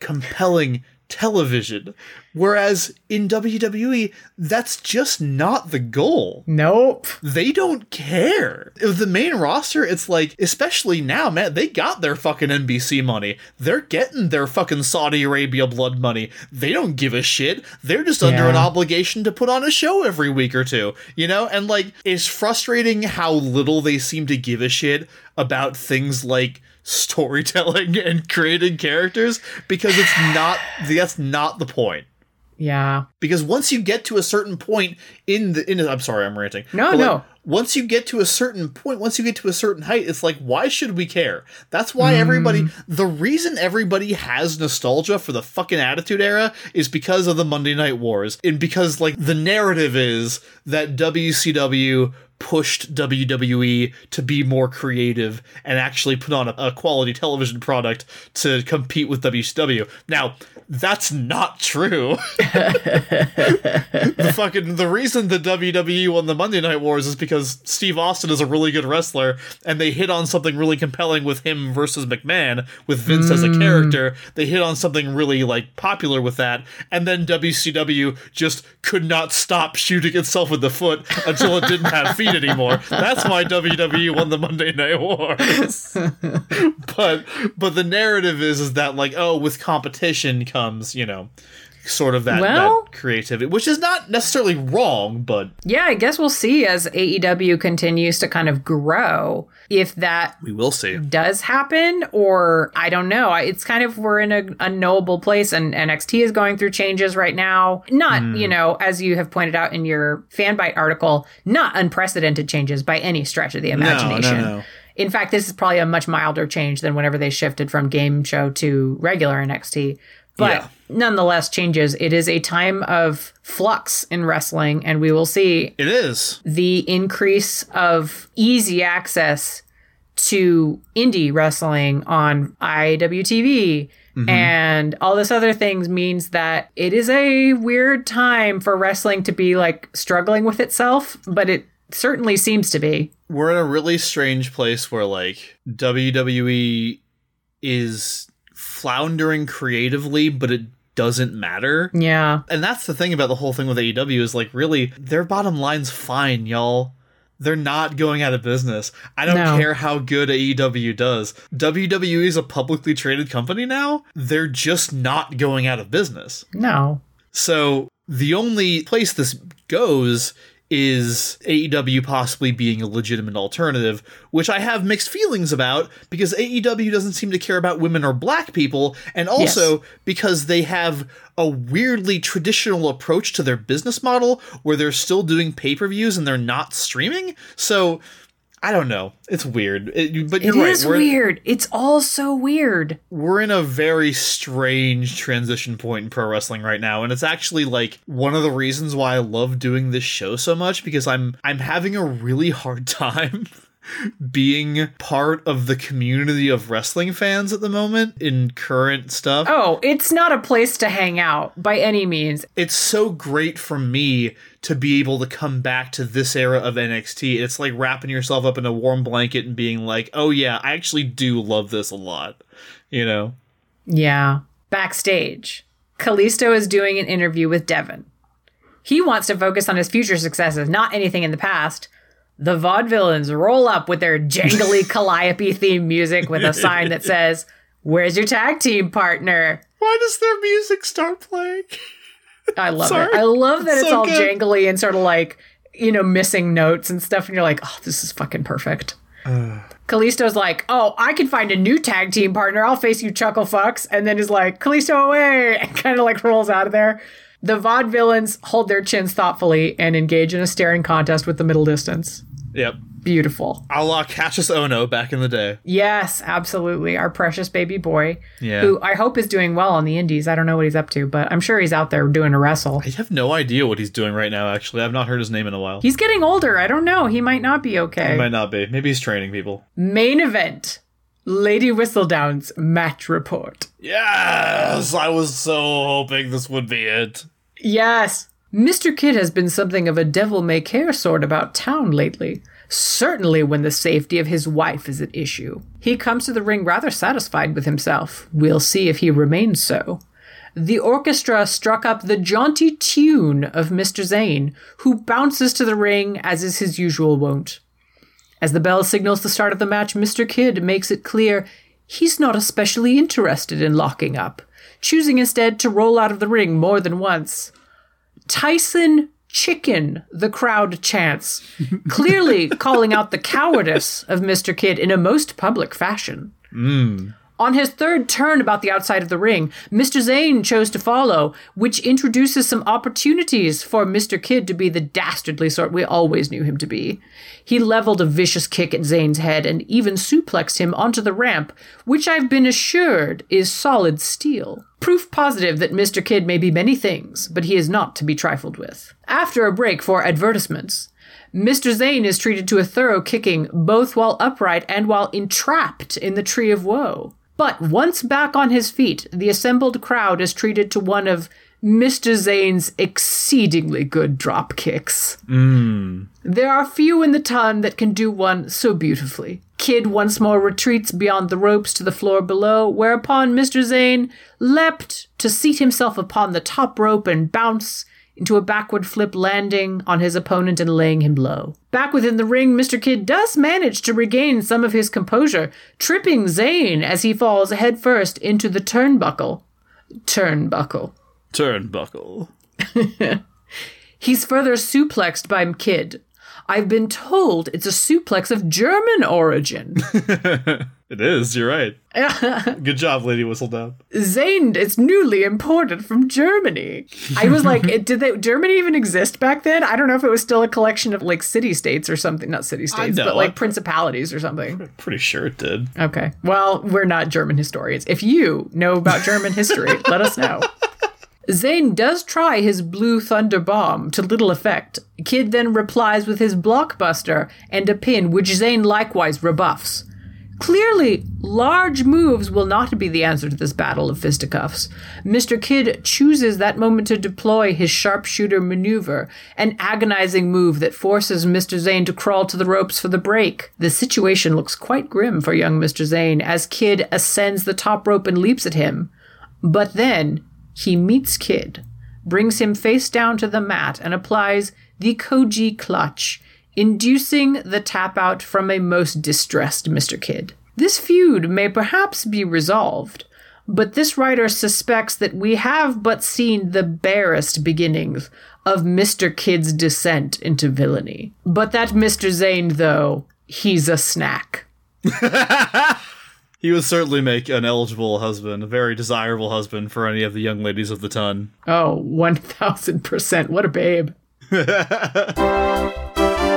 compelling television. Whereas in WWE, that's just not the goal. Nope. They don't care. The main roster, it's like, especially now, man, they got their fucking NBC money. They're getting their fucking Saudi Arabia blood money. They don't give a shit. They're just under an obligation to put on a show every week or two, you know? And like, it's frustrating how little they seem to give a shit about things like storytelling and creating characters because it's not, that's not the point Yeah. because once you get to a certain point in the in I'm sorry I'm ranting. No, But, like, no. once you get to a certain point, once you get to a certain height, it's like why should we care? That's why everybody mm. the reason everybody has nostalgia for the fucking attitude era is because of the Monday Night Wars and because like the narrative is that WCW pushed WWE to be more creative and actually put on a, a quality television product to compete with WCW. Now, that's not true. the fucking the reason the WWE won the Monday Night Wars is because Steve Austin is a really good wrestler and they hit on something really compelling with him versus McMahon with Vince as a mm. character. They hit on something really like popular with that and then WCW just could not stop shooting itself in the foot until it didn't have feet anymore. That's why WWE won the Monday Night Wars. but but the narrative is is that like oh with competition comes, you know, sort of that, Well- that creativity, which is not necessarily wrong, but Yeah, I guess we'll see as AEW continues to kind of grow if that we will see. does happen or I don't know. It's kind of we're in a unknowable place and NXT is going through changes right now. Not, Hmm. you know, as you have pointed out in your Fanbyte article, not unprecedented changes by any stretch of the imagination. no. In fact, this is probably a much milder change than whenever they shifted from game show to regular NXT. But Yeah. nonetheless, changes. It is a time of flux in wrestling, and we will see It is. the increase of easy access to indie wrestling on IWTV mm-hmm. and all this other things means that it is a weird time for wrestling to be like struggling with itself, but it certainly seems to be. We're in a really strange place where like WWE is floundering creatively, but it doesn't matter. Yeah. And that's the thing about the whole thing with AEW is like really their bottom line's fine, y'all. They're not going out of business. I don't No. care how good AEW does. WWE is a publicly traded company now. They're just not going out of business. No. So the only place this goes is AEW possibly being a legitimate alternative, which I have mixed feelings about because AEW doesn't seem to care about women or black people, and also because they have a weirdly traditional approach to their business model where they're still doing pay per views and they're not streaming. So I don't know. It's weird. It- but It you're is right. We're, weird. It's all so weird. we're in a very strange transition point in pro wrestling right now and it's actually like one of the reasons why I love doing this show so much because I'm I'm having a really hard time being part of the community of wrestling fans at the moment in current stuff. Oh, it's not a place to hang out by any means. It's so great for me to be able to come back to this era of NXT. It's like wrapping yourself up in a warm blanket and being like, "Oh yeah, I actually do love this a lot." You know. Yeah. Backstage, Kalisto is doing an interview with Devon. He wants to focus on his future successes, not anything in the past. The vaudevillains roll up with their jangly Calliope theme music with a sign that says, Where's your tag team partner? Why does their music start playing? I love Sorry. it. I love that it's So all good. jangly and sort of like, you know, missing notes and stuff. And you're like, oh, this is fucking perfect. Kalisto's like, oh, I can find a new tag team partner. I'll face you, Chuckle Fucks. And then is like, Kalisto away, and kind of like rolls out of there. The vaudevillains hold their chins thoughtfully and engage in a staring contest with the middle distance. Yep. Beautiful. A la Cassius Ohno back in the day. Yes, absolutely. Our precious baby boy, Yeah. who I hope is doing well on the indies. I don't know what he's up to, but I'm sure he's out there doing a wrestle. I have no idea what he's doing right now, actually. I've not heard his name in a while. He's getting older. I don't know. He might not be okay. He might not be. Maybe he's training people. Main event Lady Whistledown's match report. Yes! I was so hoping this would be it. Yes. Mr. Kidd has been something of a devil may care sort about town lately. Certainly when the safety of his wife is at issue. He comes to the ring rather satisfied with himself. We'll see if he remains so. The orchestra struck up the jaunty tune of Mr. Zayn, who bounces to the ring as is his usual wont. As the bell signals the start of the match, Mr. Kidd makes it clear he's not especially interested in locking up, choosing instead to roll out of the ring more than once. Tyson Chicken, the crowd chants, clearly calling out the cowardice of Mr. Kidd in a most public fashion. Mm. On his third turn about the outside of the ring, Mr. Zayn chose to follow, which introduces some opportunities for Mr. Kidd to be the dastardly sort we always knew him to be. He leveled a vicious kick at Zayn's head and even suplexed him onto the ramp, which I've been assured is solid steel. Proof positive that Mr. Kidd may be many things, but he is not to be trifled with. After a break for advertisements, Mr. Zayn is treated to a thorough kicking, both while upright and while entrapped in the Tree of Woe. But once back on his feet, the assembled crowd is treated to one of Mr. Zayn's exceedingly good drop kicks. Mm. There are few in the ton that can do one so beautifully. Kidd once more retreats beyond the ropes to the floor below, whereupon Mr. Zayn leapt to seat himself upon the top rope and bounce into a backward flip landing on his opponent and laying him low. Back within the ring, Mr. Kidd does manage to regain some of his composure, tripping Zayn as he falls headfirst into the turnbuckle. Turnbuckle. Turnbuckle. He's further suplexed by Kidd. I've been told it's a suplex of German origin. It is, you're right. Good job, Lady Whistledown. Zayn it's newly imported from Germany. I was like, it, did they, Germany even exist back then? I don't know if it was still a collection of like city states or something. Not city states, but like principalities or something. Pretty sure it did. Okay. Well, we're not German historians. If you know about German history, let us know. Zayn does try his blue thunder bomb to little effect. Kidd then replies with his blockbuster and a pin, which Zayn likewise rebuffs. Clearly, large moves will not be the answer to this battle of fisticuffs. Mr. Kidd chooses that moment to deploy his sharpshooter maneuver, an agonizing move that forces Mr. Zayn to crawl to the ropes for the break. The situation looks quite grim for young Mr. Zayn as Kidd ascends the top rope and leaps at him. But then he meets Kidd, brings him face down to the mat, and applies the Koji clutch, inducing the tap out from a most distressed Mr. Kidd. This feud may perhaps be resolved, but this writer suspects that we have but seen the barest beginnings of Mr. Kidd's descent into villainy. But that Mr. Zayn, though, he's a snack. He would certainly make an eligible husband, a very desirable husband for any of the young ladies of the ton. Oh, 1000%. What a babe.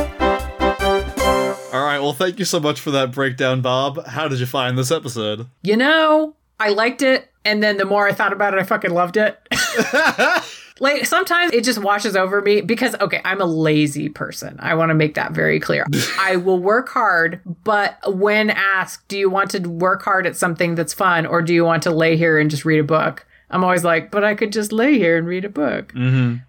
All right, well, thank you so much for that breakdown, Bob. How did you find this episode? You know, I liked it, and then the more I thought about it, I fucking loved it. Like sometimes it just washes over me because okay, I'm a lazy person. I want to make that very clear. I will work hard, but when asked, do you want to work hard at something that's fun or do you want to lay here and just read a book? I'm always like, but I could just lay here and read a book.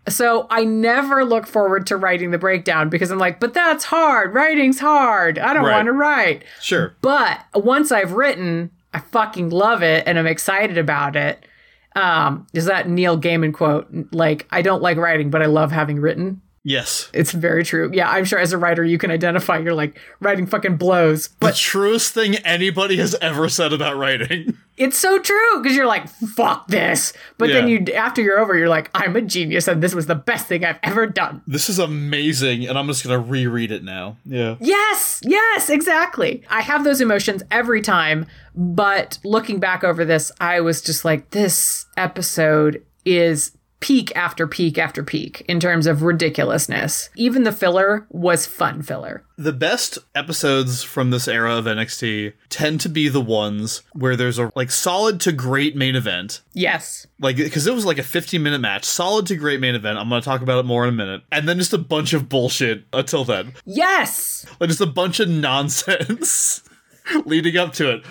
So I never look forward to writing the breakdown because I'm like, but that's hard. Writing's hard. I don't Right. want to write. Sure. But once I've written, I fucking love it and I'm excited about it. Um, is that Neil Gaiman quote? Like, I don't like writing, but I love having written. Yes. It's very true. Yeah, I'm sure as a writer you can identify. You're like writing fucking blows, The but truest thing anybody has ever said about writing. it's so true because you're like, fuck this. But then you, after you're over, you're like, I'm a genius and this was the best thing I've ever done. This is amazing, and I'm just gonna reread it now. Yeah. Yes, yes, exactly. I have those emotions every time, but looking back over this, I was just like, this episode is peak after peak after peak in terms of ridiculousness. Even the filler was fun filler. The best episodes from this era of NXT tend to be the ones where there's a like solid to great main event. Yes. Like, because it was like a 15 minute match, solid to great main event. I'm going to talk about it more in a minute. And then just a bunch of bullshit until then. Yes. Like, just a bunch of nonsense leading up to it.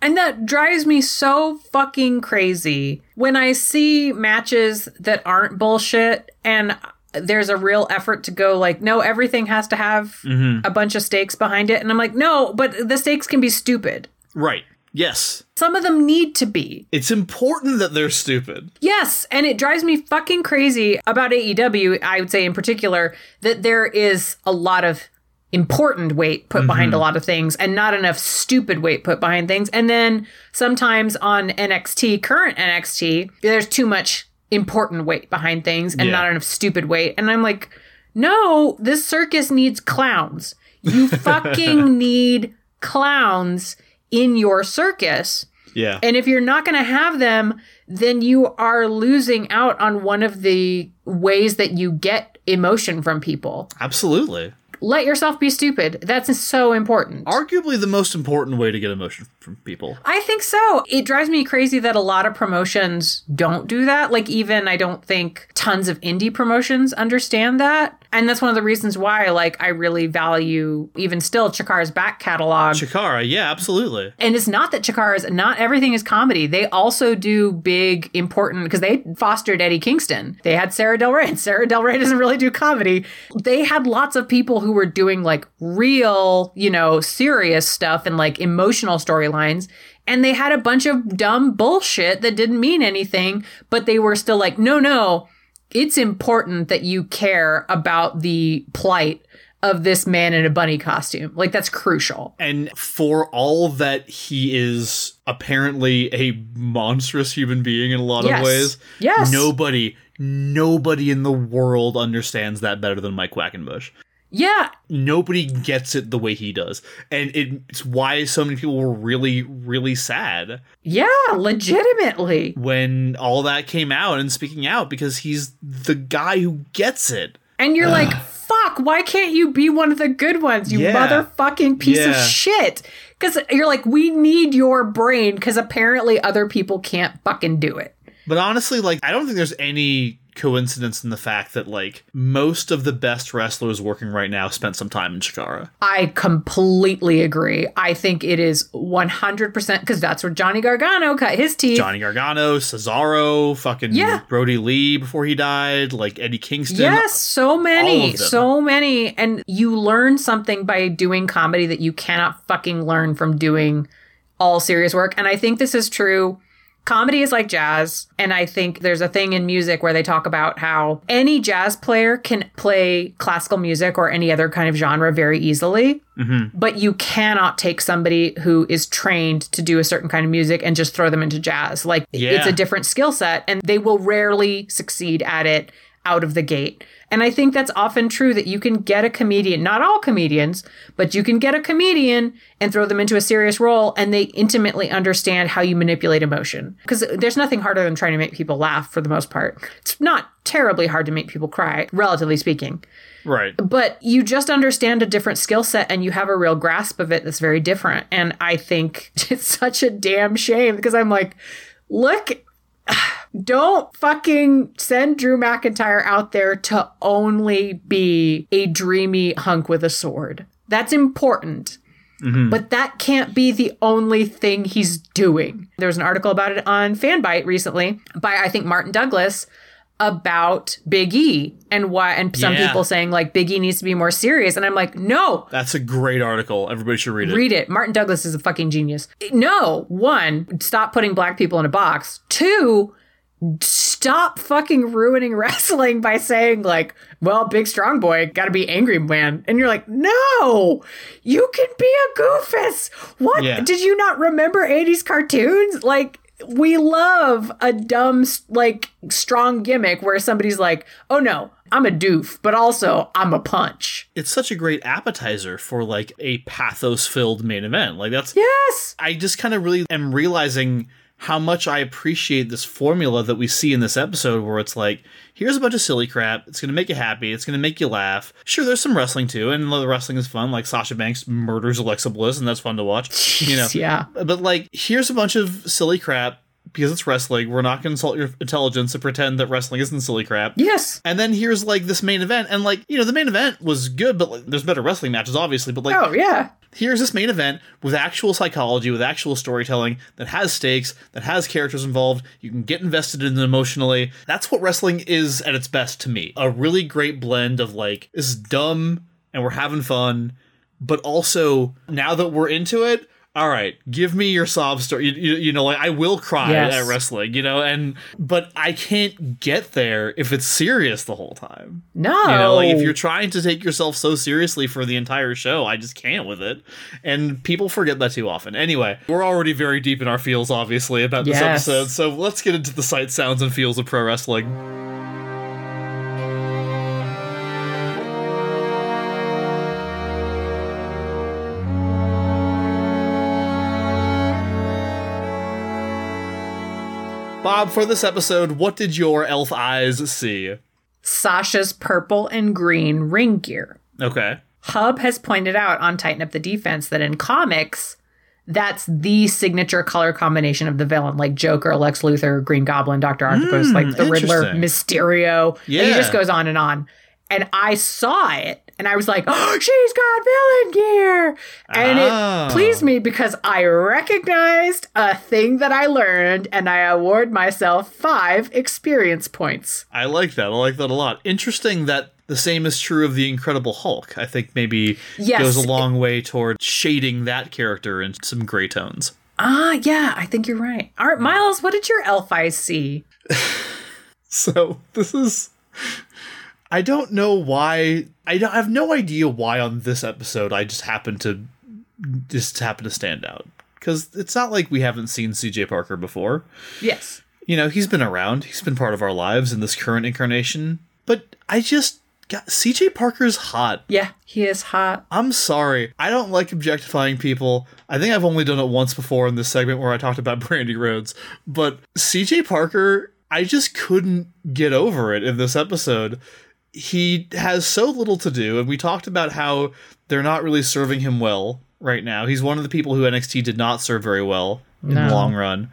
And that drives me so fucking crazy when I see matches that aren't bullshit and there's a real effort to go like, no, everything has to have mm-hmm. a bunch of stakes behind it. And I'm like, no, but the stakes can be stupid. Right. Yes. Some of them need to be. It's important that they're stupid. Yes, and it drives me fucking crazy about AEW, I would say in particular, that there is a lot of important weight put behind a mm-hmm. lot of things and not enough stupid weight put behind things. And then sometimes on NXT, current NXT, there's too much important weight behind things and Yeah. not enough stupid weight. And I'm like, no, this circus needs clowns. You fucking need clowns in your circus. Yeah. And if you're not going to have them, then you are losing out on one of the ways that you get emotion from people. Absolutely. Let yourself be stupid. That's so important. Arguably the most important way to get emotion from people. I think so. It drives me crazy that a lot of promotions don't do that. Like, even I don't think tons of indie promotions understand that. And that's one of the reasons why, like, I really value even still Chikara's back catalog. Chikara, yeah, absolutely. And it's not that Chikara's not everything is comedy. They also do big, important because they fostered Eddie Kingston. They had Sarah Del Rey, and Sarah Del Rey doesn't really do comedy. They had lots of people who were doing like real, you know, serious stuff and like emotional storylines. And they had a bunch of dumb bullshit that didn't mean anything, but they were still like, no, no, it's important that you care about the plight of this man in a bunny costume. Like, that's crucial. And for all that he is apparently a monstrous human being in a lot Yes. of ways, Yes. nobody, nobody in the world understands that better than Mike Quackenbush. Yeah, Nobody gets it the way he does. And it's why so many people were really, really sad Yeah, legitimately. when all that came out and speaking out because he's the guy who gets it. And you're like, fuck, why can't you be one of the good ones, you Yeah. motherfucking piece of shit? Because you're like, we need your brain because apparently other people can't fucking do it. But honestly, like, I don't think there's any coincidence in the fact that, like, most of the best wrestlers working right now spent some time in Chikara. I completely agree. I think it is 100% because that's where Johnny Gargano cut his teeth. Johnny Gargano, Cesaro, fucking Yeah. Brodie Lee before he died, like Eddie Kingston. Yes, so many, so many. And you learn something by doing comedy that you cannot fucking learn from doing all serious work. And I think this is true. Comedy is like jazz. And I think there's a thing in music where they talk about how any jazz player can play classical music or any other kind of genre very easily. Mm-hmm. But you cannot take somebody who is trained to do a certain kind of music and just throw them into jazz. Like Yeah. it's a different skill set and they will rarely succeed at it out of the gate. And I think that's often true that you can get a comedian, not all comedians, but you can get a comedian and throw them into a serious role and they intimately understand how you manipulate emotion. Because there's nothing harder than trying to make people laugh for the most part. It's not terribly hard to make people cry, relatively speaking Right. but you just understand a different skill set and you have a real grasp of it that's very different. And I think it's such a damn shame because I'm like, look, Don't fucking send Drew McIntyre out there to only be a dreamy hunk with a sword. That's important. Mm-hmm. But that can't be the only thing he's doing. There was an article about it on Fanbyte recently by I think Martin Douglas about Big E and why and some Yeah. people saying like Big E needs to be more serious and I'm like, "No, That's a great article. Everybody should read it. read it. Martin Douglas is a fucking genius. No, one, stop putting black people in a box. Two, stop fucking ruining wrestling by saying like, well, big strong boy, gotta be angry man. And you're like, no, you can be a goofus. What? Yeah. Did you not remember 80s cartoons? Like, we love a dumb, like, strong gimmick where somebody's like, oh no, I'm a doof, but also I'm a punch. It's such a great appetizer for like a pathos filled main event. Like that's Yes. I just kind of really am realizing how much I appreciate this formula that we see in this episode where it's like, here's a bunch of silly crap. It's going to make you happy. It's going to make you laugh. Sure, there's some wrestling too, and the wrestling is fun. Like Sasha Banks murders Alexa Bliss, and that's fun to watch. You know, Yeah. but like, here's a bunch of silly crap because it's wrestling. We're not going to insult your intelligence and pretend that wrestling isn't silly crap. Yes. And then here's like this main event, and like you know the main event was good, but like, there's better wrestling matches, obviously. But like Oh, yeah. here's this main event with actual psychology, with actual storytelling that has stakes, that has characters involved. You can get invested in it emotionally. That's what wrestling is at its best to me. A really great blend of like, this is dumb and we're having fun, but also now that we're into it, all right, give me your sob story. You, you, you know, like I will cry Yes. at wrestling, you know, and but I can't get there if it's serious the whole time. No. You know, like if you're trying to take yourself so seriously for the entire show, I just can't with it. And people forget that too often. Anyway, we're already very deep in our feels, obviously, about this Yes. episode. So let's get into the sight, sounds, and feels of pro wrestling. Bob, for this episode, what did your elf eyes see? Sasha's purple and green ring gear. Okay. Hub has pointed out on Tighten Up the Defense that in comics, that's the signature color combination of the villain, like Joker, Lex Luthor, Green Goblin, Doctor Octopus, like the Riddler, Hmm. Mysterio. And Yeah. it just goes on and on. And I saw it and I was like, oh, she's got villain gear. And Ah. it pleased me because I recognized a thing that I learned and I award myself five experience points. I like that. I like that a lot. Interesting that the same is true of the Incredible Hulk. I think maybe Yes. goes a long way toward shading that character in some gray tones. Ah, yeah, I think you're right. All right, Miles, what did your elf eyes see? So this is. I don't know why. I, don't, I have no idea why on this episode I just happen to just happen to stand out because it's not like we haven't seen C.J. Parker before. Yes. You know, he's been around. He's been part of our lives in this current incarnation. But I just got C.J. Parker's hot. Yeah, he is hot. I'm sorry. I don't like objectifying people. I think I've only done it once before in this segment where I talked about Brandi Rhodes. But CJ Parker, I just couldn't get over it in this episode. He has so little to do, and we talked about how they're not really serving him well right now. He's one of the people who NXT did not serve very well in the long run.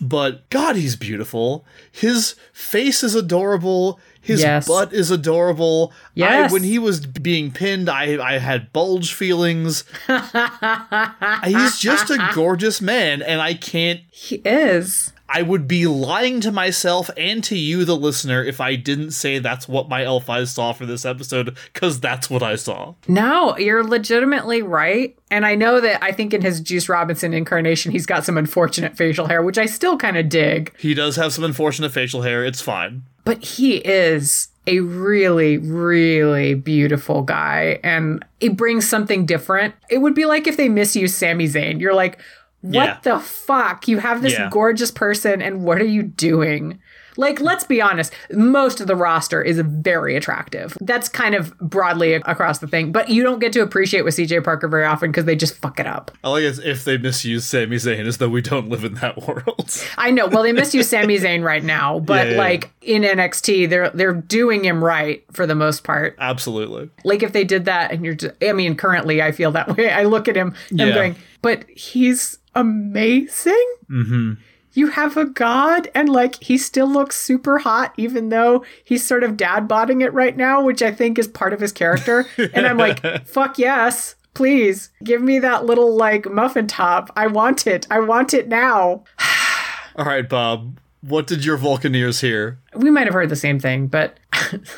But God, he's beautiful. His face is adorable. His Yes. butt is adorable. Yes. I, when he was being pinned, I I had bulge feelings. He's just a gorgeous man, and I can't. He is. I would be lying to myself and to you, the listener, if I didn't say that's what my elf eyes saw for this episode, because that's what I saw. No, you're legitimately right. And I know that I think in his Juice Robinson incarnation, he's got some unfortunate facial hair, which I still kind of dig. He does have some unfortunate facial hair. It's fine. But he is a really, really beautiful guy. And he brings something different. It would be like if they misuse Sami Zayn. You're like, what Yeah. the fuck? You have this Yeah. gorgeous person, and what are you doing? Like, let's be honest, most of the roster is very attractive. That's kind of broadly across the thing, but you don't get to appreciate with CJ Parker very often because they just fuck it up. I like it if they misuse Sami Zayn as though we don't live in that world. I know. Well, they misuse Sami Zayn right now, but Yeah, yeah, like in NXT, they're they're doing him right for the most part. Absolutely. Like if they did that, and you're, just, I mean, currently I feel that way. I look at him, and I'm going, but he's amazing. Mm-hmm. you have a god and like he still looks super hot even though he's sort of dad bodding it right now, which I think is part of his character. and I'm like, fuck yes. Please give me that little like muffin top. I want it. I want it now. All right, Bob. What did your Vulcaneers hear? We might have heard the same thing, but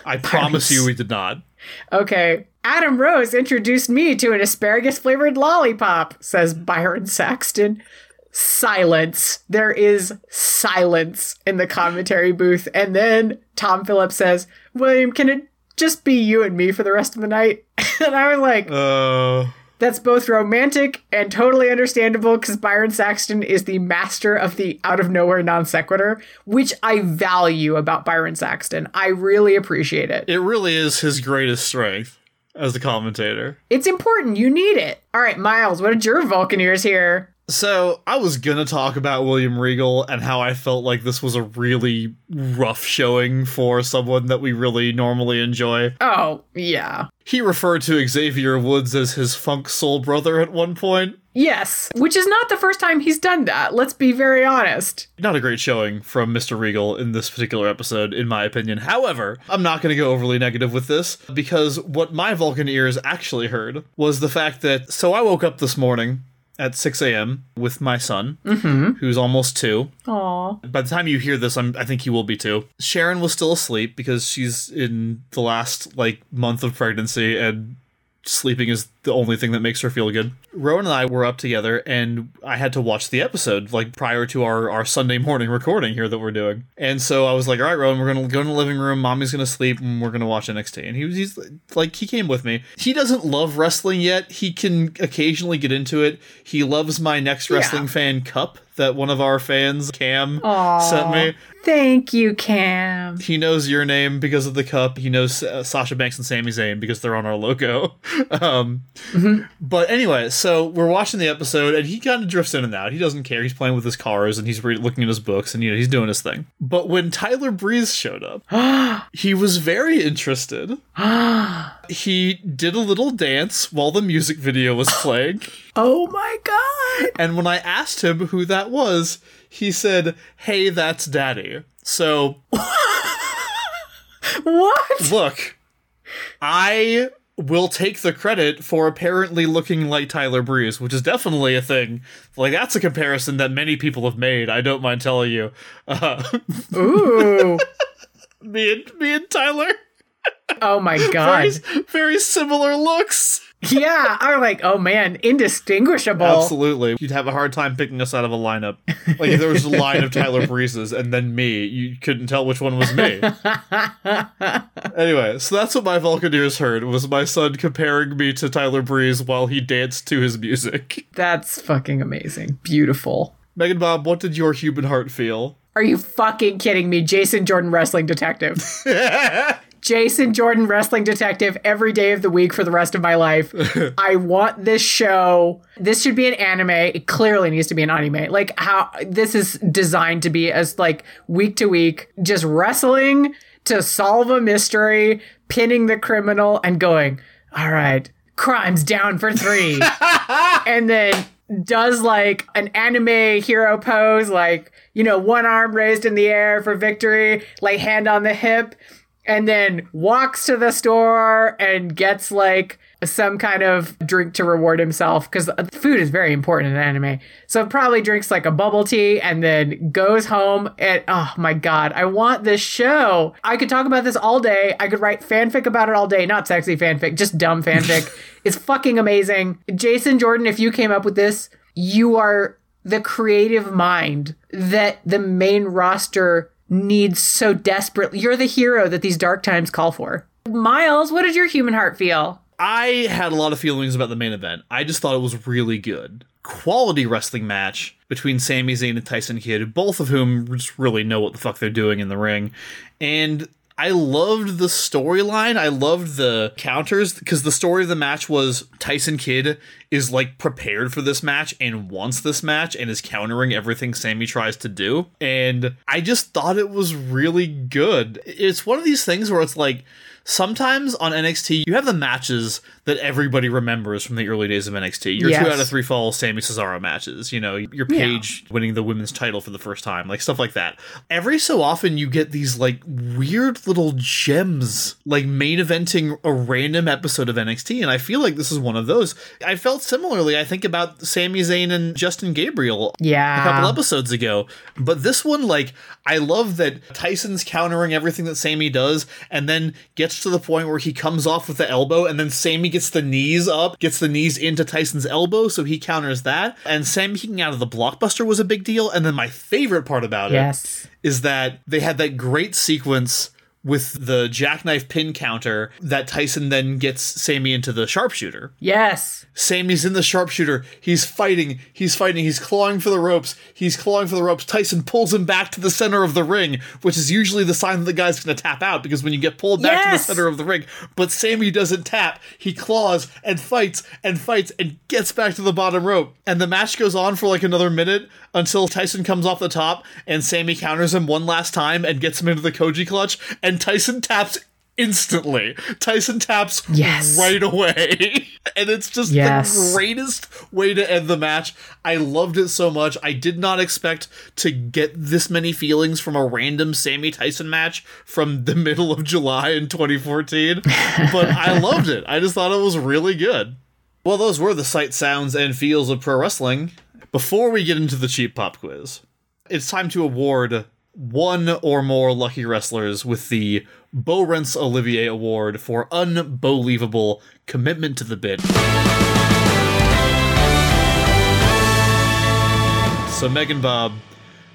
I promise you we did not. Okay. Adam Rose introduced me to an asparagus flavored lollipop, says Byron Saxton. Silence. There is silence in the commentary booth. And then Tom Phillips says, William, can it just be you and me for the rest of the night? and I was like, Uh, that's both romantic and totally understandable because Byron Saxton is the master of the out of nowhere non sequitur, which I value about Byron Saxton. I really appreciate it. it really is his greatest strength as the commentator. It's important. You need it. All right, Miles, what did your Vulcaneers hear? So, I was gonna talk about William Regal and how I felt like this was a really rough showing for someone that we really normally enjoy. Oh, yeah. He referred to Xavier Woods as his funk soul brother at one point. Yes, which is not the first time he's done that. Let's be very honest. Not a great showing from Mr. Regal in this particular episode, in my opinion. However, I'm not going to go overly negative with this because what my Vulcan ears actually heard was the fact that. So I woke up this morning at 6 a.m. with my son, mm-hmm. who's almost two. Aw. By the time you hear this, I'm, I think he will be too. Sharon was still asleep because she's in the last like month of pregnancy and sleeping is the only thing that makes her feel good. Rowan and I were up together and I had to watch the episode like prior to our, our Sunday morning recording here that we're doing. And so I was like, all right, Rowan, we're going to go in the living room. Mommy's going to sleep and we're going to watch NXT. And he was, he's like, he came with me. He doesn't love wrestling yet. He can occasionally get into it. He loves my next wrestling fan cup that one of our fans, Cam, sent me. Thank you, Cam. He knows your name because of the cup. He knows uh, Sasha Banks and Sami Zayn because they're on our logo. um, But anyway, so we're watching the episode, and he kind of drifts in and out. He doesn't care. He's playing with his cars, and he's re- looking at his books, and you know he's doing his thing. But when Tyler Breeze showed up, he was very interested. he did a little dance while the music video was playing. Oh my god. And when I asked him who that was, he said, Hey, that's daddy. So, What? look, I will take the credit for apparently looking like Tyler Breeze, which is definitely a thing. Like, that's a comparison that many people have made. I don't mind telling you. Uh, Ooh. me, and, me and Tyler, Oh my very, god. very similar looks. Yeah, I'm like, oh man, indistinguishable. Absolutely. You'd have a hard time picking us out of a lineup. Like, if there was a line of Tyler Breezes and then me, you couldn't tell which one was me. anyway, so that's what my Vulcaneers heard, was my son comparing me to Tyler Breeze while he danced to his music. That's fucking amazing. Beautiful. Megan Bob, what did your human heart feel? Are you fucking kidding me? Jason Jordan Wrestling Detective. Jason Jordan Wrestling Detective every day of the week for the rest of my life. I want this show. This should be an anime. It clearly needs to be an anime. Like how this is designed to be as like week to week, just wrestling to solve a mystery, pinning the criminal and going, all right, crimes down for three. and then does like an anime hero pose, like, you know, one arm raised in the air for victory, like hand on the hip, and then walks to the store and gets like some kind of drink to reward himself because food is very important in anime. So probably drinks like a bubble tea and then goes home and oh my god, I want this show. I could talk about this all day. I could write fanfic about it all day, not sexy fanfic, just dumb fanfic. it's fucking amazing. Jason Jordan, if you came up with this, you are the creative mind that the main roster needs so desperately. You're the hero that these dark times call for. Miles, what did your human heart feel? I had a lot of feelings about the main event. I just thought it was really good. Quality wrestling match between Sami Zayn and Tyson Kidd, both of whom just really know what the fuck they're doing in the ring. And I loved the storyline. I loved the counters because the story of the match was Tyson Kidd is like prepared for this match and wants this match and is countering everything Sami tries to do. And I just thought it was really good. It's one of these things where it's like sometimes on NXT you have the matches that everybody remembers from the early days of NXT. Your Yes. two out of three fall Sami Cesaro matches, you know, your Paige winning the women's title for the first time, like stuff like that. Every so often you get these like weird little gems, like main eventing a random episode of NXT, and I feel like this is one of those. I felt similarly, I think about Sami Zayn and Justin Gabriel Yeah. a couple episodes ago. But this one, like, I love that Tyson's countering everything that Sami does, and then gets to the point where he comes off with the elbow, and then Sami gets the knees up, gets the knees into Tyson's elbow, so he counters that. And Sami kicking out of the blockbuster was a big deal. And then my favorite part about it Yes. is that they had that great sequence with the jackknife pin counter that Tyson then gets Sami into the sharpshooter. Yes. Sami's in the sharpshooter. He's fighting. He's fighting. He's clawing for the ropes. He's clawing for the ropes. Tyson pulls him back to the center of the ring, which is usually the sign that the guy's going to tap out because when you get pulled back to the center of the ring, but Sami doesn't tap. He claws and fights and fights and gets back to the bottom rope. And the match goes on for like another minute until Tyson comes off the top and Sami counters him one last time and gets him into the Koji clutch. And Tyson taps instantly. Tyson taps Yes. right away. and it's just Yes. the greatest way to end the match. I loved it so much. I did not expect to get this many feelings from a random Sami Tyson match from the middle of July in 2014, but I loved it. I just thought it was really good. Well, those were the sight, sounds, and feels of pro wrestling. Before we get into the cheap pop quiz, it's time to award one or more lucky wrestlers with the Bo Rents Olivier Award for unbelievable commitment to the bit. So, Megan Bob,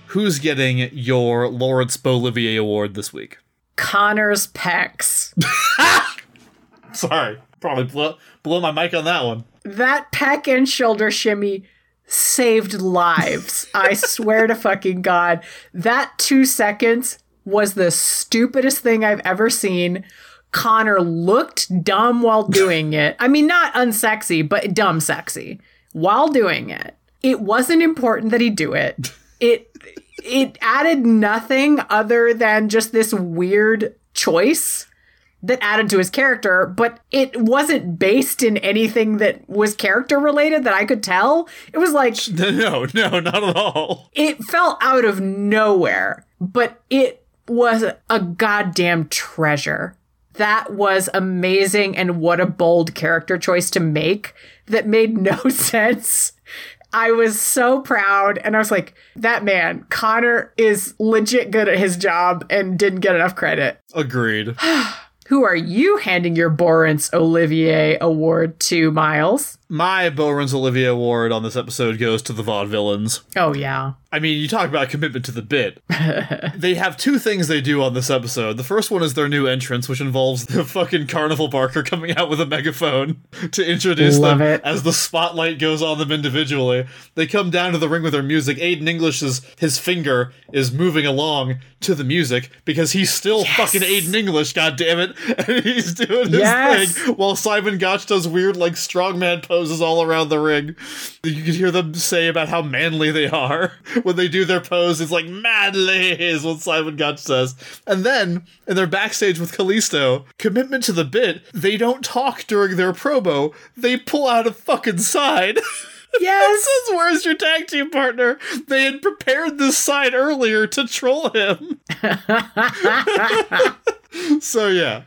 who's getting your Lawrence Bolivier Award this week? Konnor's pecs. Sorry, probably blow, blow my mic on that one. that pec and shoulder shimmy saved lives. I swear to fucking God. That two seconds was the stupidest thing I've ever seen. Konnor looked dumb while doing it. I mean, not unsexy, but dumb sexy while doing it. It wasn't important that he do it. It it added nothing other than just this weird choice that added to his character, but it wasn't based in anything that was character related that I could tell. It was like No, no, not at all. it fell out of nowhere, but it was a goddamn treasure. That was amazing, and what a bold character choice to make that made no sense. I was so proud, and I was like, that man, Konnor is legit good at his job and didn't get enough credit. Agreed. Who are you handing your Borrance Olivier Award to, Miles? My Bo Rents Olivier Award on this episode goes to the Vaudevillains. Oh, yeah. I mean, you talk about commitment to the bit. they have two things they do on this episode. The first one is their new entrance, which involves the fucking Carnival Barker coming out with a megaphone to introduce Love them it. as the spotlight goes on them individually. They come down to the ring with their music. Aiden English's his finger is moving along to the music because he's still fucking Aiden English, god damn it. And he's doing his Yes. thing while Simon Gotch does weird like strongman poses all around the ring. You can hear them say about how manly they are when they do their pose. It's like manly is what Simon Gotch says. And then in their backstage with Kalisto, commitment to the bit, they don't talk during their promo. They pull out a fucking sign. Yes. says, "Where's your tag team partner?" They had prepared this sign earlier to troll him. so yeah,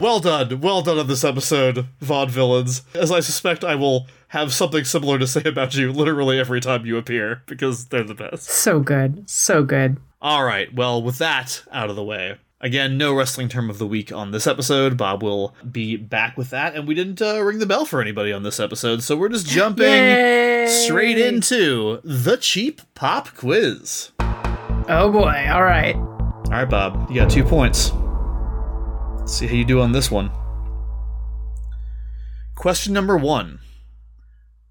well done, well done on this episode, Vaudevillains. As I suspect, I will have something similar to say about you literally every time you appear because they're the best. so good. So good. All right, well, with that out of the way. Again, no wrestling term of the week on this episode. Bob will be back with that, and we didn't uh, ring the bell for anybody on this episode, so we're just jumping Yay! straight into the cheap pop quiz. Oh boy. All right. All right, Bob, you got two points. Let's see how you do on this one. Question number one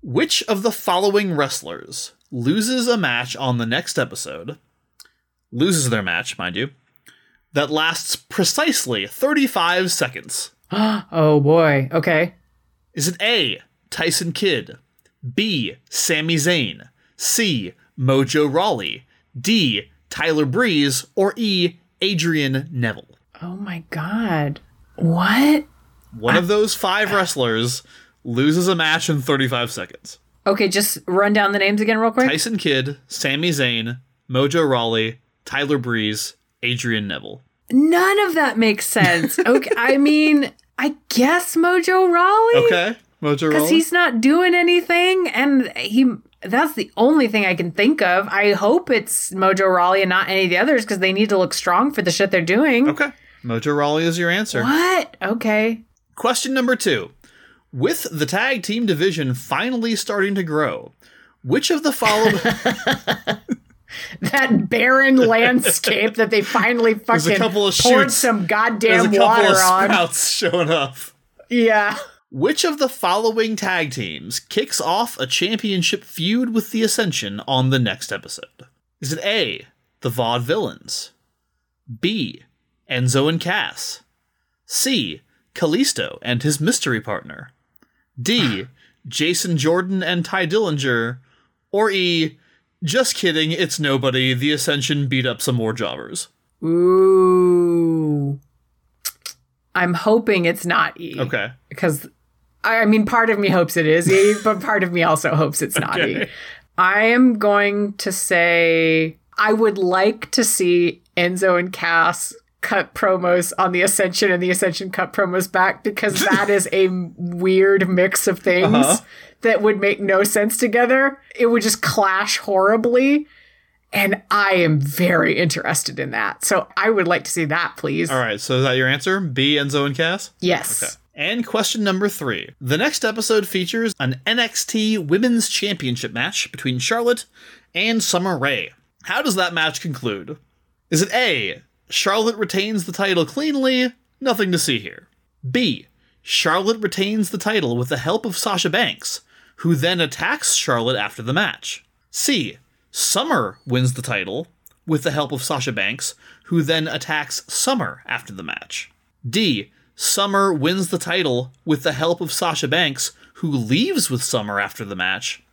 Which of the following wrestlers loses a match on the next episode, loses their match, mind you, that lasts precisely 35 seconds? Oh boy. Okay. Is it A. Tyson Kidd, B. Sami Zayn, C. Mojo Rawley, D. Tyler Breeze, or E. Adrian Neville? Oh my god. What? One of those five wrestlers loses a match in 35 seconds. Okay, just run down the names again real quick. Tyson Kidd, Sami Zayn, Mojo Rawley, Tyler Breeze, Adrian Neville. None of that makes sense. Okay, I mean, I guess Mojo Rawley. Okay, Mojo Because he's not doing anything, and he. That's the only thing I can think of. I hope it's Mojo Rawley and not any of the others because they need to look strong for the shit they're doing. Okay, Mojo Rawley is your answer. What? Okay. Question number two. With the tag team division finally starting to grow, which of the following That barren landscape that they finally fucking poured shoots. some goddamn a couple water of on. sprouts showing up? Yeah. Which of the following tag teams kicks off a championship feud with the Ascension on the next episode? Is it A, the Vaudevillains? B, Enzo and Cass? C, Kalisto and his mystery partner? D, Jason Jordan and Tye Dillinger? Or E, just kidding, it's nobody, the Ascension beat up some more jobbers? Ooh. I'm hoping it's not E. Okay. Because, I mean, part of me hopes it is E, but part of me also hopes it's not E. Okay. I am going to say I would like to see Enzo and Cass cut promos on the Ascension and the Ascension cut promos back because that is a weird mix of things Uh-huh. that would make no sense together. It would just clash horribly. And I am very interested in that. So I would like to see that, please. All right, so is that your answer? B, Enzo and Cass? Yes. Okay. And question number three. The next episode features an NXT Women's Championship match between Charlotte and Summer Rae. How does that match conclude? Is it A, Charlotte retains the title cleanly? Nothing to see here. B, Charlotte retains the title with the help of Sasha Banks, who then attacks Charlotte after the match. C, Summer wins the title with the help of Sasha Banks, who then attacks Summer after the match. D. Summer wins the title with the help of Sasha Banks, who leaves with Summer after the match.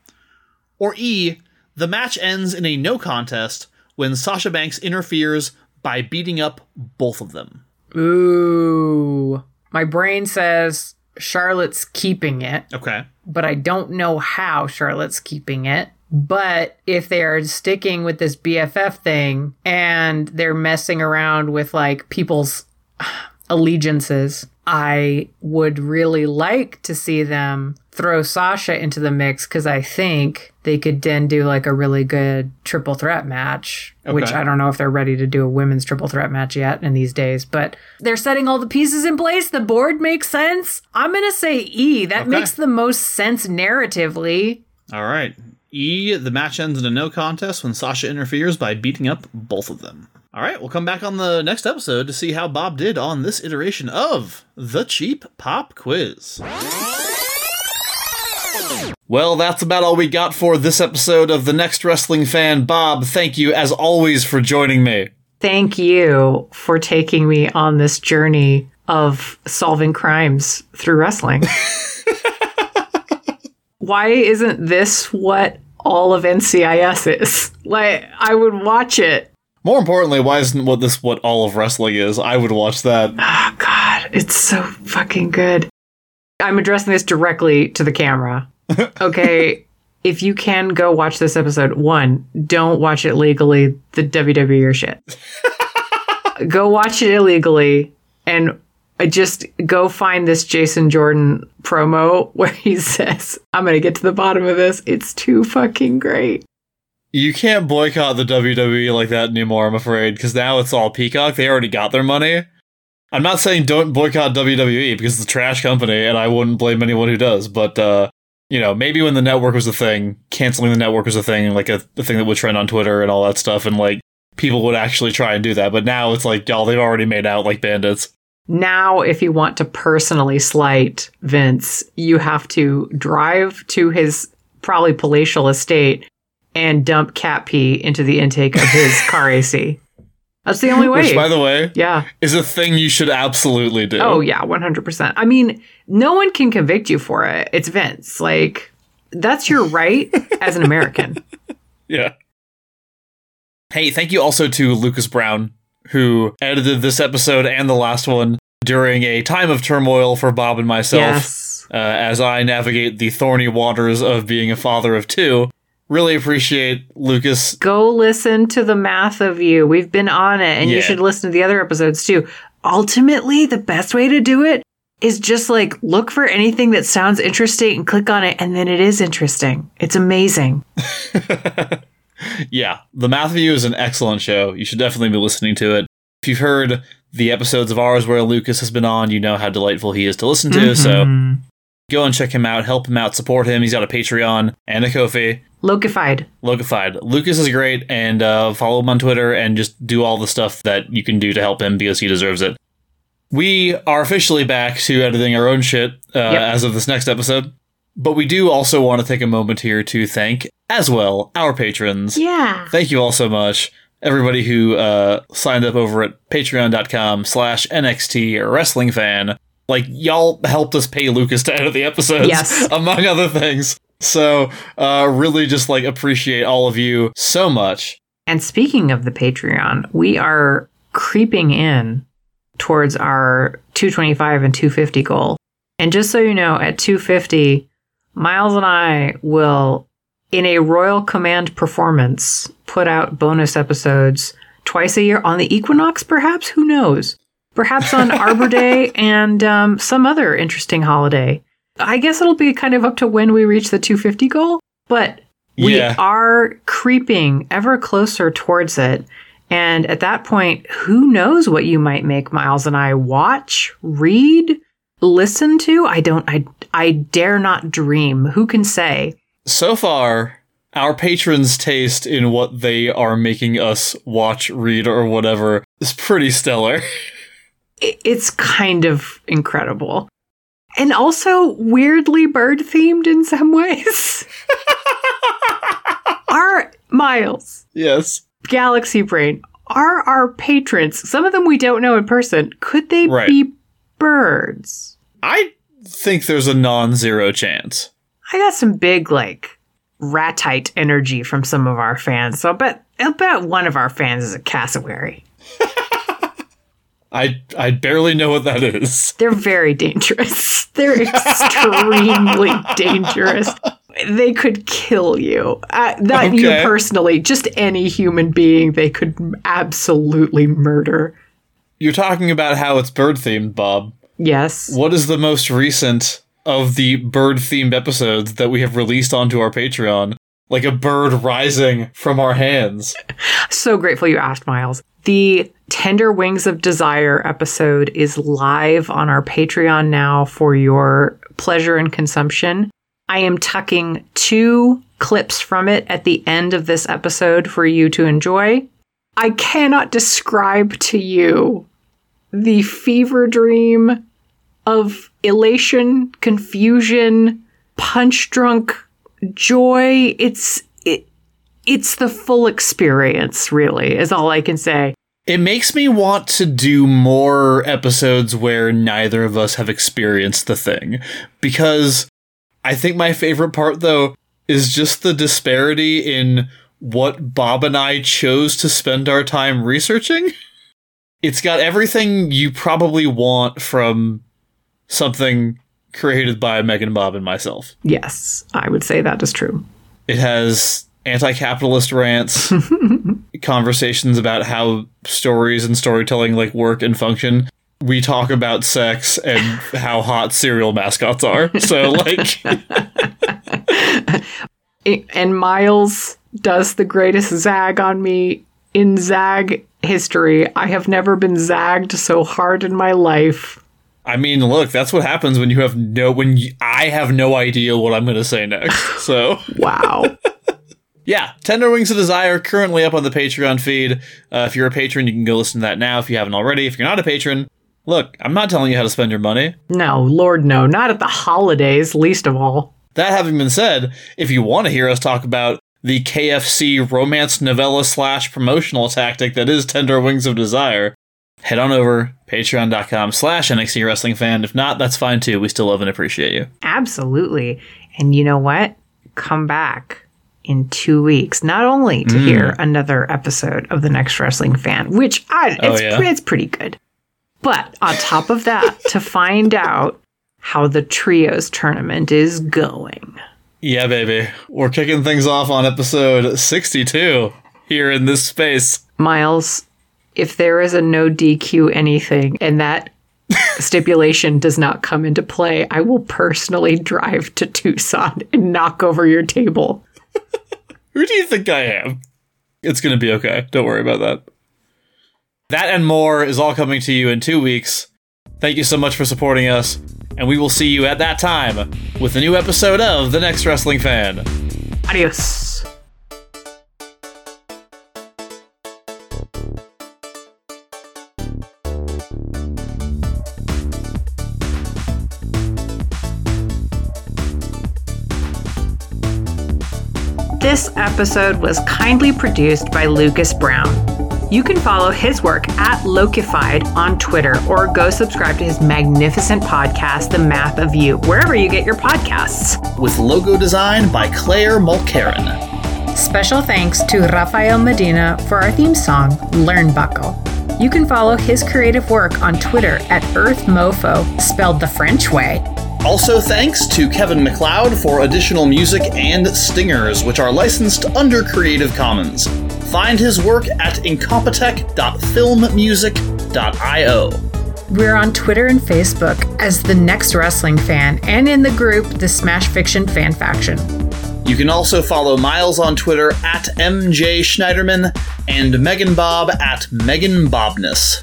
Or E. The match ends in a no contest when Sasha Banks interferes by beating up both of them. Ooh. My brain says Charlotte's keeping it, Okay. but I don't know how Charlotte's keeping it. But if they are sticking with this BFF thing and they're messing around with like people's allegiances, I would really like to see them throw Sasha into the mix because I think they could then do like a really good triple threat match, which I don't know if they're ready to do a women's triple threat match yet in these days, but they're setting all the pieces in place. The board makes sense. I'm going to say E. That Okay. makes the most sense narratively. All right. E. The match ends in a no contest when Sasha interferes by beating up both of them. All right, we'll come back on the next episode to see how Bob did on this iteration of the Cheap Pop Quiz. Well, that's about all we got for this episode of The Next Wrestling Fan. Bob, thank you as always for joining me. Thank you for taking me on this journey of solving crimes through wrestling. Why isn't this what all of NCIS is? Like, I would watch it. More importantly, why isn't what this what all of wrestling is? I would watch that. Oh, God, it's so fucking good. I'm addressing this directly to the camera. Okay. if you can go watch this episode, one, don't watch it legally, the WWE or shit. go watch it illegally and uh, just go find this Jason Jordan promo where he says, I'm going to get to the bottom of this. It's too fucking great. You can't boycott the WWE like that anymore, I'm afraid, because now it's all Peacock. They already got their money. I'm not saying don't boycott WWE because it's a trash company, and I wouldn't blame anyone who does. But uh, you know, maybe when the network was a thing, canceling the network was a thing, like a, a thing that would trend on Twitter and all that stuff, and like people would actually try and do that. But now it's like, y'all, they've already made out like bandits. Now, if you want to personally slight Vince, you have to drive to his probably palatial estate and dump cat pee into the intake of his car AC. That's the only way. Which, by the way, yeah. is a thing you should absolutely do. Oh, yeah, 100%. I mean, no one can convict you for it. It's Vince. Like, that's your right as an American. Yeah. Hey, thank you also to Lucas Brown, who edited this episode and the last one. during a time of turmoil for Bob and myself Yes. uh, as I navigate the thorny waters of being a father of two. Really appreciate Lucas. Go listen to the math of you. We've been on it, and you should listen to the other episodes too. Ultimately, the best way to do it is just like look for anything that sounds interesting and click on it, and then it is interesting. It's amazing. Yeah, The Math of You is an excellent show. You should definitely be listening to it. If you've heard the episodes of ours where Lucas has been on, you know how delightful he is to listen to. So Mhm. Go and check him out, help him out, support him. He's got a Patreon and a Kofi. Lokified. Lokified. Lucas is great, and uh, follow him on Twitter and just do all the stuff that you can do to help him because he deserves it. We are officially back to editing our own shit uh, Yep. as of this next episode, but we do also want to take a moment here to thank, as well, our patrons. Yeah. Thank you all so much. Everybody who uh, signed up over at patreon.com slash NXT wrestling fan. Like, y'all helped us pay Lucas to edit the episodes, Yes. among other things. So, uh, really just like appreciate all of you so much. And speaking of the Patreon, we are creeping in towards our 225 and 250 goal. And just so you know, at 250, Miles and I will, in a Royal Command performance, put out bonus episodes twice a year on the equinox, perhaps? Who knows? Perhaps on Arbor Day and um, some other interesting holiday. I guess it'll be kind of up to when we reach the 250 goal, but we Yeah. are creeping ever closer towards it. And at that point, who knows what you might make Miles and I watch, read, listen to? I don't I I dare not dream. Who can say? So far, our patrons' taste in what they are making us watch, read, or whatever is pretty stellar. It's kind of incredible. And also weirdly bird themed in some ways. Our Miles, yes. Galaxy Brain, are our patrons, some of them we don't know in person, could they Right. be birds? I think there's a non zero chance. I got some big like ratite energy from some of our fans. So I'll bet I'll bet one of our fans is a cassowary. I I barely know what that is. They're very dangerous. They're extremely dangerous. They could kill you. Uh, not you personally, just any human being they could absolutely murder. You're talking about how it's bird themed, Bob. Yes. What is the most recent of the bird themed episodes that we have released onto our Patreon? Like a bird rising from our hands. So grateful you asked, Miles. The Tender Wings of Desire episode is live on our Patreon now for your pleasure and consumption. I am tucking two clips from it at the end of this episode for you to enjoy. I cannot describe to you the fever dream of elation, confusion, punch drunk joy. It's it, it's the full experience, really, is all I can say. It makes me want to do more episodes where neither of us have experienced the thing. Because I think my favorite part, though, is just the disparity in what Bob and I chose to spend our time researching. It's got everything you probably want from something created by Megan Bob and myself. Yes, I would say that is true. It has anti capitalist rants, conversations about how stories and storytelling like work and function. We talk about sex and how hot cereal mascots are. So, like, And Miles does the greatest zag on me in zag history. I have never been zagged so hard in my life. I mean, look, that's what happens when you have no, when I have no idea what I'm going to say next. So, Wow. yeah, Tender Wings of Desire currently up on the Patreon feed. Uh, if you're a patron, you can go listen to that now if you haven't already. If you're not a patron, look, I'm not telling you how to spend your money. no, Lord, no. Not at the holidays, least of all. That having been said, if you want to hear us talk about the KFC romance novella slash promotional tactic that is Tender Wings of Desire, head on over patreon.com slash NXT Wrestling Fan. If not, that's fine too. We still love and appreciate you. Absolutely. And you know what? Come back in two weeks, not only Mm. to hear another episode of the next wrestling fan, which I Oh, it's, yeah? it's pretty good. But on top of that, to find out how the trios tournament is going. Yeah, baby. We're kicking things off on episode 62 here in this space. Miles, if there is a no DQ anything and that stipulation does not come into play, I will personally drive to Tucson and knock over your table. Who do you think I am? It's going to be okay. Don't worry about that. That and more is all coming to you in two weeks. Thank you so much for supporting us, and we will see you at that time with a new episode of The Next Wrestling Fan. Adios. Episode was kindly produced by Lucas Brown. You can follow his work at Lokified on Twitter or go subscribe to his magnificent podcast, The Math of You, wherever you get your podcasts. With logo design by Claire Mulcairn. Special thanks to Rafael Medina for our theme song, Learn Buckle. You can follow his creative work on Twitter at EarthMeauxFaux, spelled the French way. Also, thanks to Kevin MacLeod for additional music and stingers, which are licensed under Creative Commons. Find his work at incompetech.filmmusic.io. We're on Twitter and Facebook as The Next Wrestling Fan and in the group The Smash Fiction Fan Faction. You can also follow Miles on Twitter at MJ Schneiderman and Megan Bob at Megan Bobness.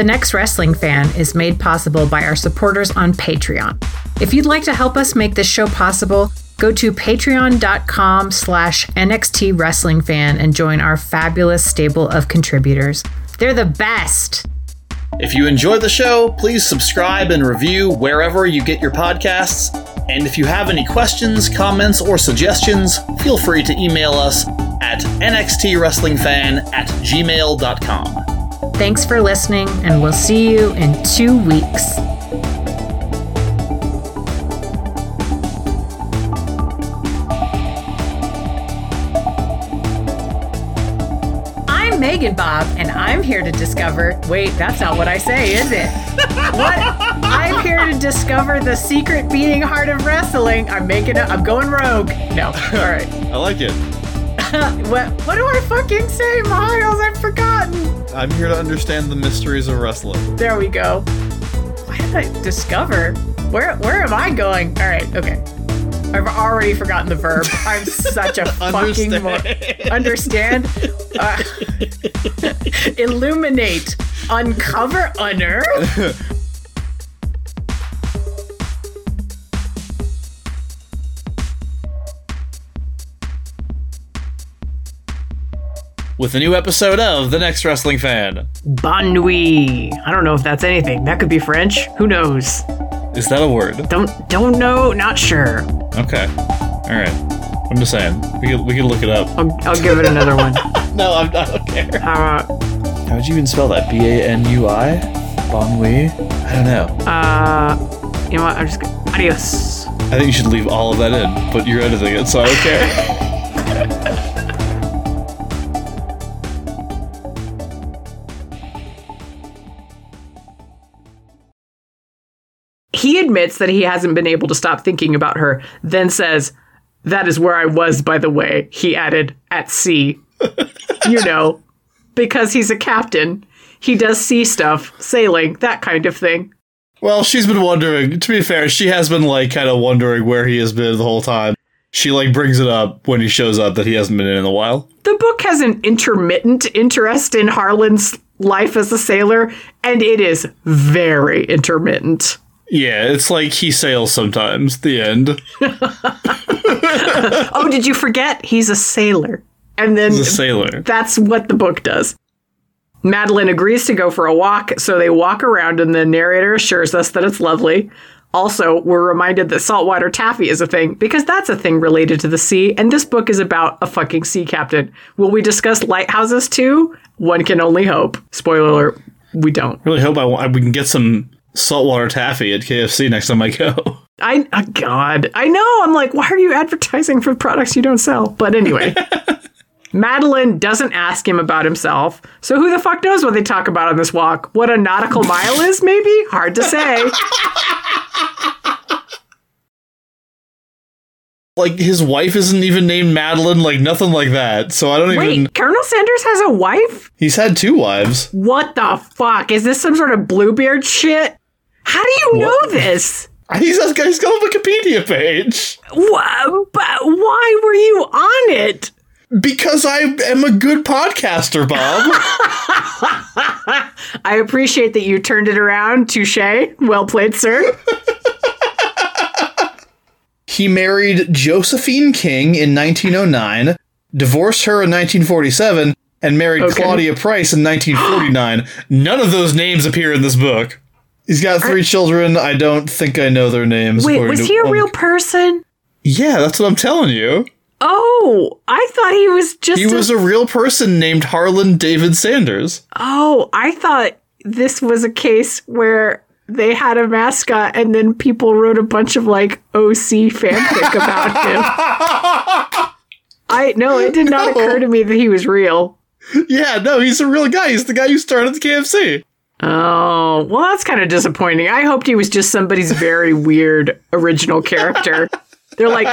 The Next Wrestling Fan is made possible by our supporters on Patreon. If you'd like to help us make this show possible, go to patreon.com slash NXT Wrestling Fan and join our fabulous stable of contributors. They're the best! If you enjoy the show, please subscribe and review wherever you get your podcasts. And if you have any questions, comments, or suggestions, feel free to email us at nxtwrestlingfan at gmail.com. Thanks for listening, and we'll see you in two weeks. I'm Megan Bob, and I'm here to discover. Wait, that's not what I say, is it? what? I'm here to discover the secret beating heart of wrestling. I'm making it. I'm going rogue. No, all right. I like it. what? What do I fucking say, Miles? I've forgotten. I'm here to understand the mysteries of wrestling. There we go. Why did I discover? Where Where am I going? All right. Okay. I've already forgotten the verb. I'm such a fucking Understand. mo- understand. Uh, illuminate, uncover, unearth. With a new episode of The Next Wrestling Fan. Bon nuit. I don't know if that's anything. That could be French. Who knows? Is that a word? Don't don't know. Not sure. Okay. All right. I'm just saying. We could, we could look it up. I'll, I'll give it another one. No, I'm, I don't care. How How would you even spell that? B A N U I? Bon Nuit? I don't know. uh? You know what? I'm just. gonna- Adios. I think you should leave all of that in, but you're editing it, so I don't care. he admits that he hasn't been able to stop thinking about her, then says, That is where I was, by the way, he added, at sea. you know, because he's a captain. He does sea stuff, sailing, that kind of thing. well, she's been wondering. To be fair, she has been like kind of wondering where he has been the whole time. She like brings it up when he shows up that he hasn't been in in a while. The book has an intermittent interest in Harlan's life as a sailor, and it is very intermittent. Yeah, it's like he sails sometimes. The end. Oh, did you forget? He's a sailor. And then He's a sailor. That's what the book does. Madeline agrees to go for a walk, so they walk around, and the narrator assures us that it's lovely. Also, we're reminded that saltwater taffy is a thing because that's a thing related to the sea, and this book is about a fucking sea captain. Will we discuss lighthouses too? One can only hope. Spoiler alert, we don't. Really hope I, we can get some saltwater taffy at KFC next time I go. I, oh God, I know. I'm like, why are you advertising for products you don't sell? But anyway, Madeline doesn't ask him about himself, so who the fuck knows what they talk about on this walk? What a nautical mile is, maybe? Hard to say. Like his wife isn't even named Madeline, like nothing like that. So I don't Wait, even. Colonel Sanders has a wife? He's had two wives. What the fuck? Is this some sort of Bluebeard shit? How do you know this? He's got, he's got a Wikipedia page. Wha- but why were you on it? Because I am a good podcaster, Bob. I appreciate that you turned it around. Touche. Well played, sir. he married Josephine King in 1909, divorced her in 1947, and married Okay. Claudia Price in 1949. None of those names appear in this book. He's got three children. I don't think I know their names. Wait, was he a real person? Yeah, that's what I'm telling you. Oh, I thought he was just. He was a real person named Harlan David Sanders. oh, I thought this was a case where they had a mascot and then people wrote a bunch of like OC fanfic about him. I no, it did not No. occur to me that he was real. Yeah, no, he's a real guy. He's the guy who started the KFC. Oh, well, that's kind of disappointing. I hoped he was just somebody's very weird original character. They're like,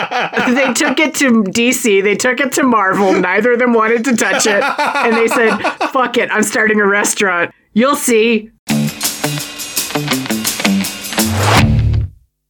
they took it to DC, they took it to Marvel, neither of them wanted to touch it. And they said, fuck it, I'm starting a restaurant. You'll see.